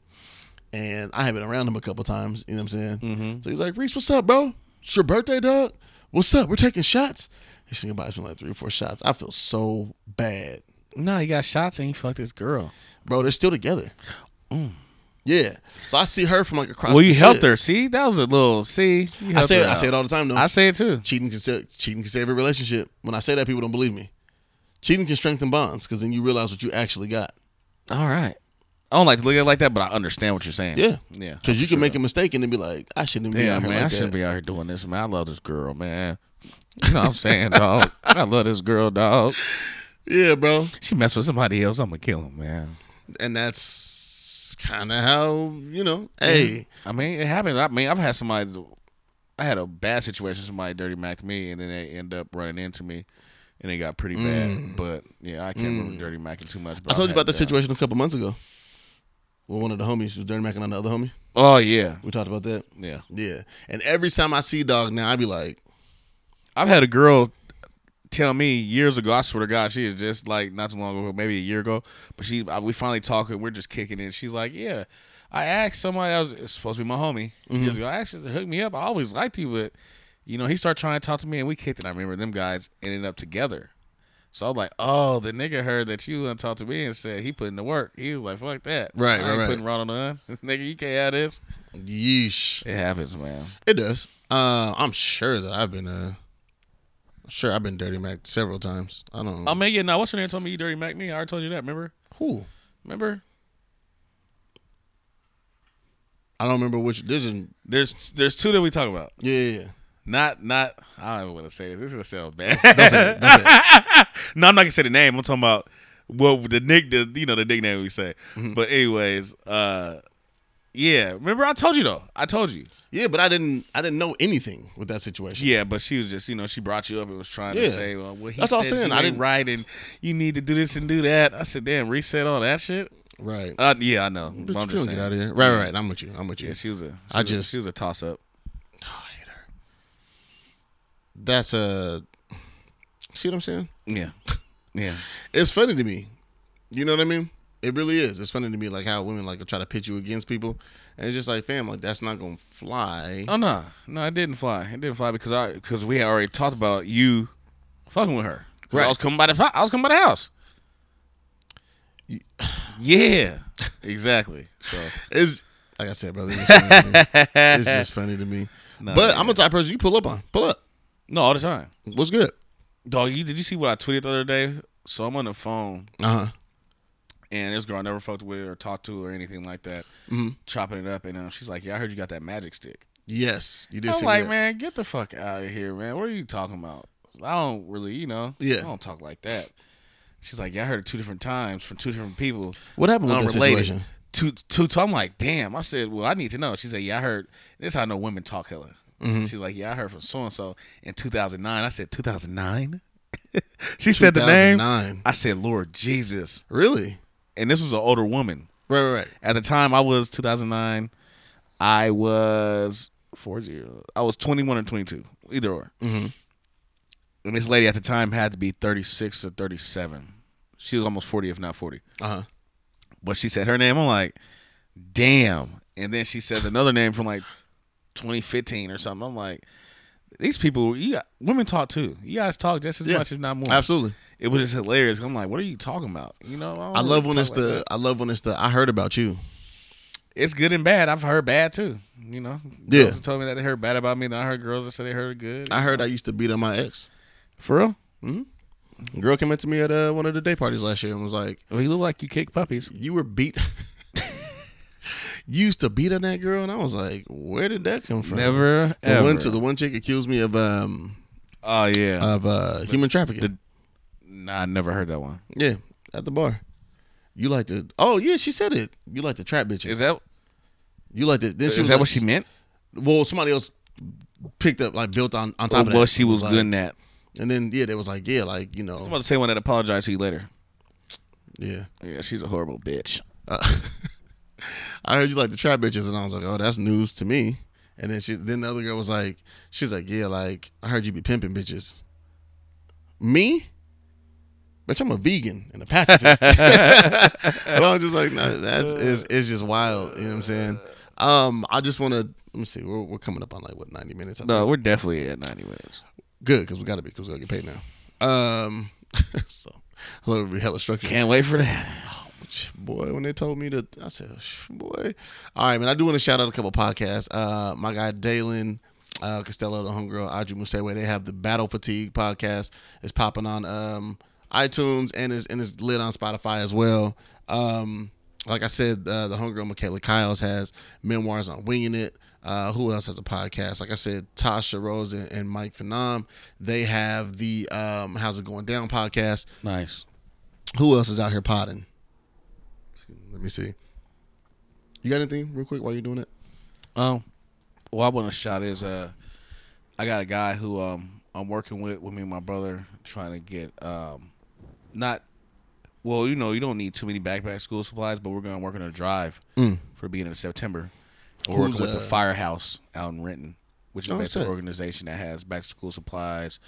and I have been around him a couple times. You know what I'm saying? Mm-hmm. So he's like, Reese, what's up, bro? It's your birthday, dog. What's up? We're taking shots. He's thinking about like three or four shots. I feel so bad. No, he got shots and he fucked his girl. Bro, they're still together. Yeah. So I see her from like across. Well, you the helped shit. her. See, that was a little. See, you I say her it, I say it all the time though. I say it too. Cheating can sa- cheating can save a relationship. When I say that, people don't believe me. Cheating can strengthen bonds because then you realize what you actually got. All right. I don't like to look at it like that, but I understand what you're saying. Yeah. Yeah. Because you can make a mistake and then be like, I shouldn't be Yeah, out here man, like I that. shouldn't be out here doing this, man. I love this girl, man. You know what I'm saying, dog? I love this girl, dog. Yeah, bro. She messed with somebody else, I'm gonna kill him, man. And that's kind of how you know. Hey, I mean, it happened. I mean, I've had somebody. I had a bad situation. Somebody dirty macked me, and then they end up running into me, and it got pretty bad. Mm. But yeah, I can't remember mm. dirty macking too much. But I told you I've about that situation a couple months ago. Well, one of the homies was dirty macking on the other homie. Oh yeah, We talked about that. yeah. Yeah. And every time I see dog now, I be like, I've had a girl tell me years ago. I swear to God, she is just like not too long ago, maybe a year ago. But she, I- we finally talking. We're just kicking it. She's like, "Yeah, I asked somebody else. It's supposed to be my homie. Years ago, I asked her to hook me up. I always liked you, but you know, he started trying to talk to me, and we kicked it. I remember them guys ended up together. So I'm like, oh, the nigga heard that you and talked to me and said he put in the work. He was like, fuck that. Right, I ain't right, right. Putting Ron on nigga, you can't have this. yeesh. It happens, man. It does. Uh, I'm sure that I've been, uh, sure I've been dirty Mac several times. I don't know. I mean, yeah, now what's your name told me you dirty Mac me? I already told you that. Remember? Who? Remember? I don't remember which. This is, There's there's two that we talk about. yeah, yeah, yeah. Not not I don't even want to say this. This is gonna sound bad. Don't say it. Don't say it. no, I'm not gonna say the name. I'm talking about what the nick the you know the nickname we say. Mm-hmm. But anyways, uh yeah. Remember I told you though. I told you. Yeah, but I didn't. I didn't know anything with that situation. Yeah, but she was just you know she brought you up and was trying Yeah. to say well, well he That's all I'm said saying. I didn't- right and you need to do this and do that. I said damn reset all that shit. Right. Uh, yeah, I know. But I'm just saying. get out of here. Right, right, right. I'm with you. I'm with you. Yeah, she was a. She I was a- just- she was a toss up. Oh, I hate her. That's a. See what I'm saying? Yeah, yeah. It's funny to me. You know what I mean? It really is. It's funny to me like how women like try to pitch you against people, and it's just like, fam, like that's not gonna fly. Oh no, no, it didn't fly. It didn't fly because I because we had already talked about you fucking with her. Right. I was coming by the I was coming by the house. Yeah, exactly. So It's like I said, brother. It's, just funny to me. It's just funny to me. No, but yeah. I'm a type of person you pull up on. Pull up. no, all the time. What's good? Dog, you did you see what I tweeted the other day? So I'm on the phone Uh huh. And this girl I never fucked with or talked to or anything like that, Mhm. chopping it up, and um, she's like, "Yeah, I heard you got that magic stick." Yes, you did. I'm like, that. man, get the fuck out of here, man. What are you talking about? I don't really, you know, Yeah. I don't talk like that. She's like, yeah, I heard it two different times from two different people. What happened with that situation? Two, two, two. I'm like, damn. I said, well, I need to know. She said, yeah, I heard. This is how I know women talk hella. Mhm. She's like, yeah, I heard from so and so in 2009. I said, 2009. she said the name. I said, Lord Jesus. Really? And this was an older woman. Right, right, right. At the time, I was 2009. I was four zero. I was 21 or 22, either or. Mm-hmm. And this lady at the time had to be 36 or 37. She was almost 40, if not 40. Uh huh. But she said her name. I'm like, damn. And then she says another name from like 2015 or something. I'm like, these people, you got, women talk too. You guys talk just as Yeah, much, if not more. absolutely. It was just hilarious. I'm like, what are you talking about? You know, don't I love when it's like the. that. I love when it's the. I heard about you. It's good and bad. I've heard bad too. You know, Yeah. girls told me that they heard bad about me. Then I heard girls that said they heard good. I heard I used to beat on my ex. For real? Mm-hmm. Girl came up to me at uh, one of the day parties last year and was like, "Well, you look like you kick puppies. You were beat. you used to beat on that girl, and I was like, where did that come from? Never, The one, ever. to the one chick accused me of um Oh yeah, of uh, human trafficking. nah, I never heard that one. yeah, at the bar. You like to? Oh yeah, she said it. You like to trap bitches. Is that you like to? Then is she that like- what she meant? Well, somebody else picked up like built on on top Or of that. what she was like- good in that? And then yeah, they was like yeah, like you know. I'm about to say one that apologized to you later. yeah. Yeah, she's a horrible bitch. Uh, I heard you like the trap bitches, and I was like, oh, that's news to me. And then she, then the other girl was like, she's like, yeah, like I heard you be pimping bitches. Me, bitch, I'm a vegan and a pacifist. and I was just like, no, that's it's, it's just wild. You know what I'm saying? Um, I just want to let me see. We're, we're coming up on like what 90 minutes. I No, think. we're definitely at 90 minutes. good because we got to be because we got to get paid now. Um, so it'll be hella structured. Can't wait for that. Boy, when they told me that, I said, boy. All right, man. I do want to shout out a couple podcasts. Uh, my guy Dalen uh, Costello, the homegirl, Audrey Musewe, they have the Battle Fatigue podcast. It's popping on um, iTunes and is and is lit on Spotify as well. Um, like I said, uh, the homegirl Michaela Kyles has memoirs on winging it. Uh, who else has a podcast? Like I said, Tasha Rose and, and Mike Phenom. They have the um, How's It Going Down podcast. Nice. Who else is out here potting? Let me see. You got anything real quick while you're doing it? Um, well, I want to shout is uh, I got a guy who um I'm working with with me and my brother trying to get um, not well, you know, you don't need too many backpack school supplies, but we're gonna work on a drive Mm. for the beginning of September. We're Who's, working with the uh, Firehouse out in Renton, which is Oh, basically an organization that has back to school supplies.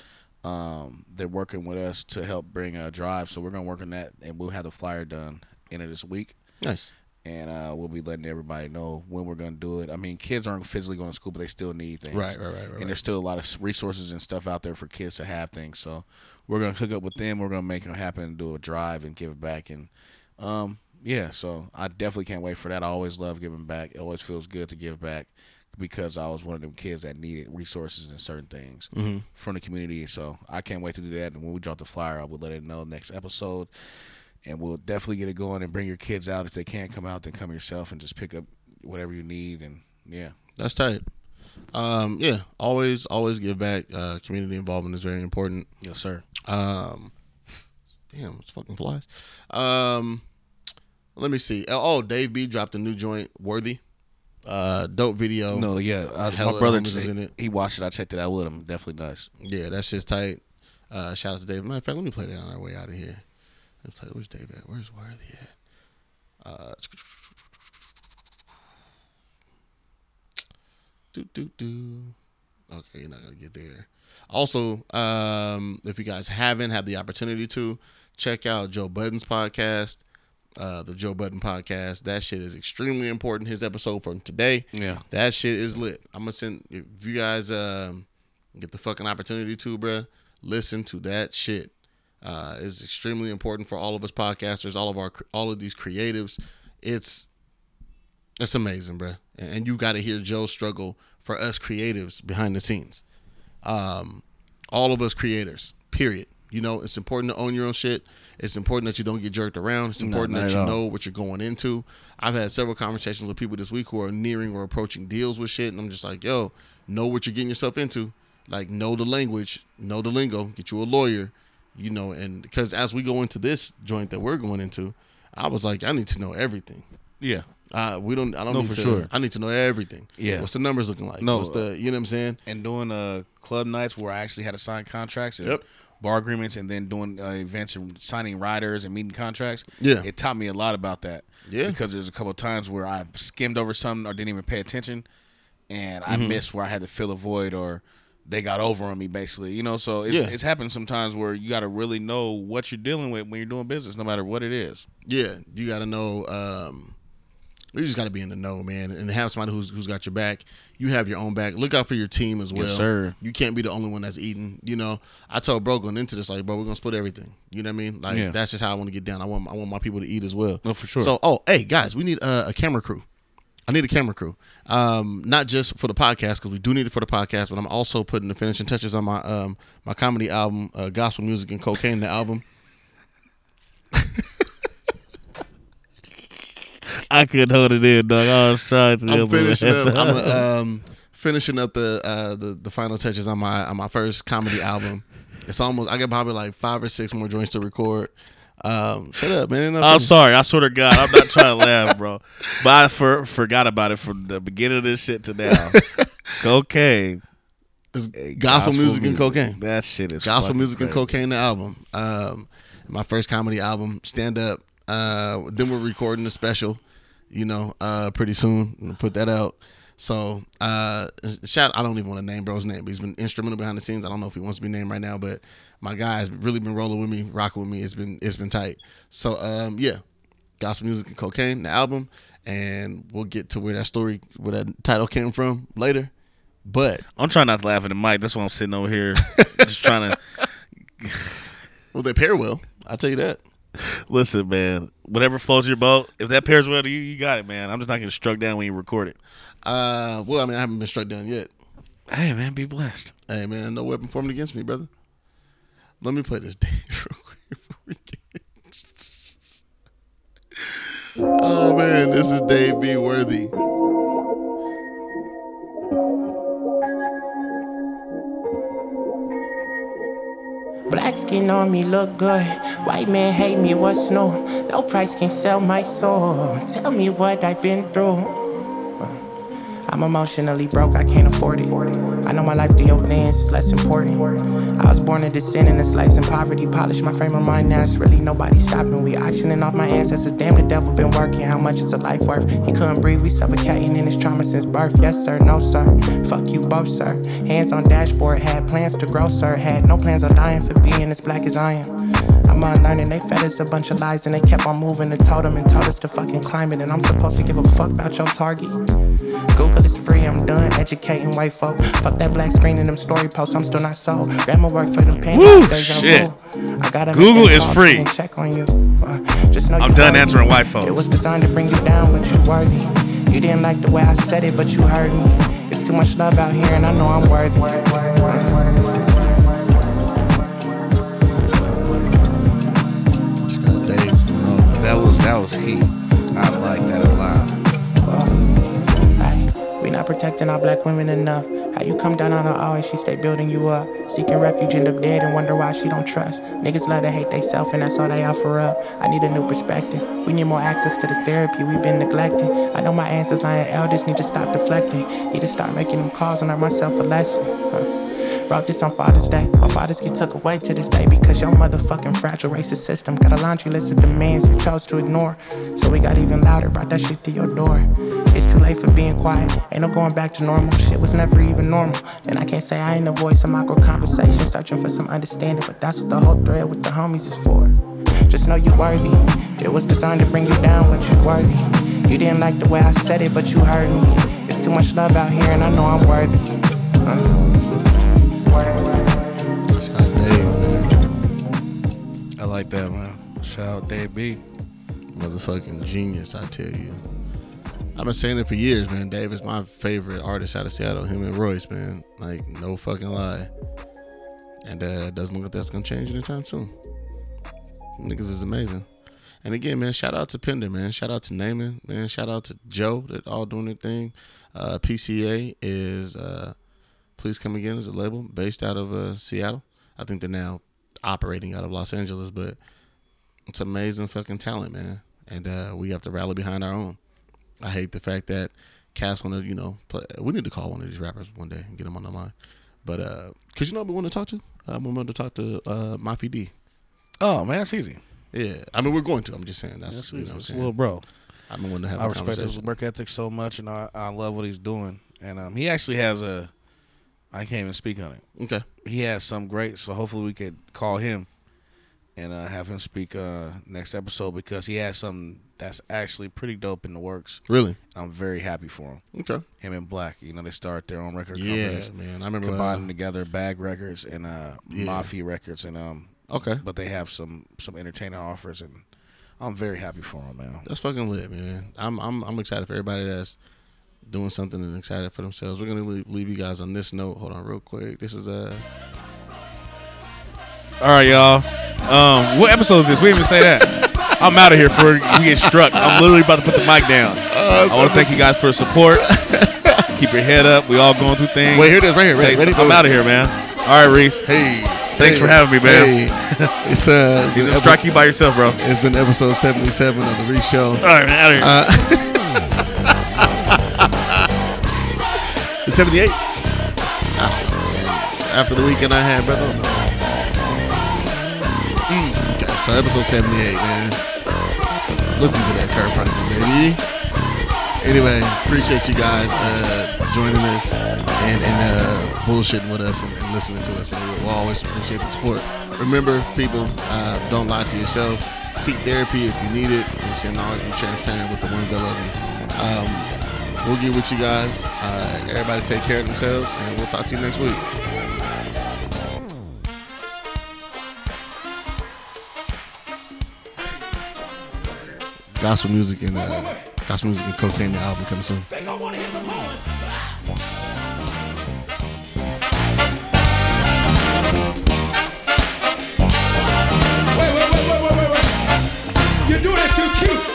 Um, they're working with us to help bring a drive, so we're gonna work on that, and we'll have the flyer done end of this week Nice. and uh, we'll be letting everybody know when we're going to do it. I mean, kids aren't physically going to school, but they still need things. Right, right, right, right, And there's still a lot of resources and stuff out there for kids to have things. So we're going to hook up with them. We're going to make it happen and do a drive and give it back. And um, yeah, so I definitely can't wait for that. I always love giving back. It always feels good to give back because I was one of them kids that needed resources and certain things Mhm. from the community. So I can't wait to do that. And when we drop the flyer, I will let it know next episode and we'll definitely get it going and bring your kids out if they can't come out then come yourself and just pick up whatever you need and yeah That's tight. Um, yeah, always, always give back. Uh, community involvement is very important. yes sir Um, damn, it's fucking flies. Um, let me see. Oh, Dave B dropped a new joint, Worthy. Uh, dope video. no yeah I, my brother is in it. he watched it i checked it out with him definitely nice Yeah, that's just tight. Uh, shout out to Dave. Matter of fact, let me play that on our way out of here. Where's Dave at? Where's Worthy at? Uh, do do do. Okay, you're not gonna get there. Also, um, if you guys haven't had the opportunity to check out Joe Budden's podcast, uh, the Joe Budden podcast. That shit is extremely important. His episode from today. Yeah. That shit is lit. I'm gonna send if you guys um, get the fucking opportunity to, bruh, listen to that shit. Uh, it's extremely important for all of us podcasters, all of our all of these creatives. It's it's amazing, bro. And you got to hear Joe struggle for us creatives behind the scenes. Um, all of us creators, period. You know, it's important to own your own shit. It's important that you don't get jerked around. It's important not that you all. know what you're going into. I've had several conversations with people this week who are nearing or approaching deals with shit, and I'm just like, yo, know what you're getting yourself into. Like, know the language, know the lingo, get you a lawyer, you know, and because as we go into this joint that we're going into, I was like, I need to know everything. Yeah. Uh, we don't. I don't No, need for to. sure. I need to know everything. Yeah. What's the numbers looking like? No, What's the? You know what I'm saying? and doing uh club nights where I actually had to sign contracts and Yep. bar agreements, and then doing uh, events and signing riders and meeting contracts. Yeah. it taught me a lot about that. Yeah. because there's a couple of times where I skimmed over something or didn't even pay attention, and I Mhm. missed where I had to fill a void or they got over on me basically. You know, so it's Yeah. it's happened sometimes where you got to really know what you're dealing with when you're doing business, no matter what it is. Yeah, you got to know. Um, you just got to be in the know, man, and have somebody who's who's got your back. You have your own back. Look out for your team as well. Yes, sir. You can't be the only one that's eating. You know, I told bro going into this, like, bro, we're gonna split everything. You know what I mean? Like, Yeah. that's just how I want to get down. I want I want my people to eat as well. No, for sure. So, oh, hey guys, we need uh, a camera crew. I need a camera crew. Um, not just for the podcast because we do need it for the podcast, but I'm also putting the finishing touches on my um my comedy album, uh, gospel music and cocaine, the album. I couldn't hold it in, dog. I was trying to. I'm finishing up. I'm uh, um, finishing up the uh, the the final touches on my on my first comedy album. It's almost. I got probably like five or six more joints to record. Um, shut up, man. I'm sorry. I swear to God, I'm not trying to laugh, bro. But I for, forgot about it from the beginning of this shit to now. Cocaine. It's Hey, gospel, music, and cocaine. That shit is gospel music and cocaine. The album. Um, my first comedy album, stand up. Uh, then we're recording a special. You know, uh, pretty soon. Put that out. So, uh, shout. I don't even want to name bro's name, but he's been instrumental behind the scenes. I don't know if he wants to be named right now, but my guy has really been rolling with me, rocking with me. It's been it's been tight. So, um, yeah, gospel music and cocaine, the album, and we'll get to where that story, where that title came from later. But I'm trying not to laugh at the mic. That's why I'm sitting over here, just trying to well, they pair well. I'll tell you that. Listen, man. Whatever floats your boat. If that pairs well to you, you got it, man. I'm just not getting struck down when you record it. Uh, well, I mean, I haven't been struck down yet. Hey, man, be blessed. Hey, man, no weapon formed against me, brother. Let me play this day real quick before we get. oh man, this is Dave B. Worthy. Black skin on me look good. White man hate me, what's new? No price can sell my soul. Tell me what I've been through. I'm emotionally broke, I can't afford it. I know my life through your lens is less important. I was born into sin and slaves in poverty. Polish my frame of mind, now it's really nobody stopping. We auctioning off my ancestors. Damn, the devil been working. How much is a life worth? He couldn't breathe, we suffocating in his trauma since birth. Yes, sir, no, sir. Fuck you both, sir. Hands on dashboard, had plans to grow, sir. Had no plans on dying for being as black as I am. I'm unlearning, they fed us a bunch of lies and they kept on moving and told them and told us to fucking climb it. And I'm supposed to give a fuck about your target. Google is free, I'm done educating white folk. Fuck that black screen and them story posts, I'm still not sold. Grandma work for them Woo, shit. I gotta Google is free. and Check on you. Uh, just know I'm you done answering white folks. It was designed to bring you down, but you worthy. You didn't like the way I said it, but you heard me. It's too much love out here, and I know I'm worthy. Was that was heat. I like that a lot. We not protecting our black women enough. How you come down on her always, she stay building you up. Seeking refuge, end up dead and wonder why she don't trust. Niggas love to hate they self and that's all they offer up. I need a new perspective. We need more access to the therapy we've been neglecting. I know my answers lying elders need to stop deflecting. Need to start making them calls and learn myself a lesson. Huh. Wrote this on Father's Day. My fathers get took away to this day because your motherfucking fragile racist system got a laundry list of demands you chose to ignore. So we got even louder, brought that shit to your door. It's too late for being quiet. Ain't no going back to normal. Shit was never even normal. And I can't say I ain't the voice of micro conversation, searching for some understanding. But that's what the whole thread with the homies is for. Just know you worthy. It was designed to bring you down, but you're worthy. You didn't like the way I said it, but you heard me. It's too much love out here, and I know I'm worthy. I like that, man. Shout out Dave B. Motherfucking genius, I tell you. I've been saying it for years, man. Dave is my favorite artist out of Seattle. Him and Royce, man. Like, no fucking lie. And uh, doesn't look like that's gonna change anytime soon. Niggas is amazing. And again, man, shout out to Pender, man. Shout out to Naaman, man. Shout out to Joe that all doing their thing. Uh, PCA is uh, Please Come Again is a label based out of uh, Seattle. I think they're now operating out of Los Angeles, but it's amazing fucking talent, man. And uh, we have to rally behind our own. I hate the fact that Cass want to, you know, play. We need to call one of these rappers one day and get them on the line. But uh, cause you know we want to talk to? Uh, we want to talk to uh, Mafi D. Oh man, that's easy. Yeah, I mean we're going to. I'm just saying that's, That's you know easy. what I'm saying. little bro. I'm going to have. I respect his work ethic so much, and I, I love what he's doing. And um, he actually has a. I can't even speak on it. Okay. He has some great, so hopefully we could call him and uh, have him speak uh, next episode because he has something that's actually pretty dope in the works. Really? I'm very happy for him. Okay. Him and Black, you know, they start their own record Yeah, companies. man. I remember, combining uh, together Bag Records and uh, Yeah. Mafia Records, and um. Okay. But they have some some entertaining offers, and I'm very happy for him, man. That's fucking lit, man. I'm I'm I'm excited for everybody that's doing something and excited for themselves. We're gonna leave, leave you guys on this note. Hold on, real quick. This is uh All right, y'all. Um, what episode is this? We didn't even say that. I'm out of here for we get struck. I'm literally about to put the mic down. Uh, I want to thank you guys for support. Keep your head up. We all going through things. Wait, here it is, right here. Stay Ready, ready. I'm out of here, man. All right, Reese. Hey. Thanks hey, for having me, man. Hey. It's uh You didn't strike you by yourself, bro. It's been episode 77 of the Reese Show. All right, man, out of here. the 78? I don't know. After the weekend I had, brother. Mm, okay, so episode 78, man. Listen to that Kirk Franklin, baby. Anyway, appreciate you guys uh, joining us and, and uh, bullshitting with us and, and listening to us. We'll always appreciate the support. Remember, people, uh, don't lie to yourself. Seek therapy if you need it. I'm saying always be transparent with the ones that love you. Um, we'll get with you guys. Uh, everybody take care of themselves, and we'll talk to you next week. Gospel music and uh, gospel music and cocaine the album coming soon. Wait, wait, wait, wait, wait, wait. You're doing it too cute.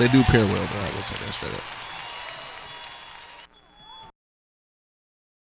They do pair well, though.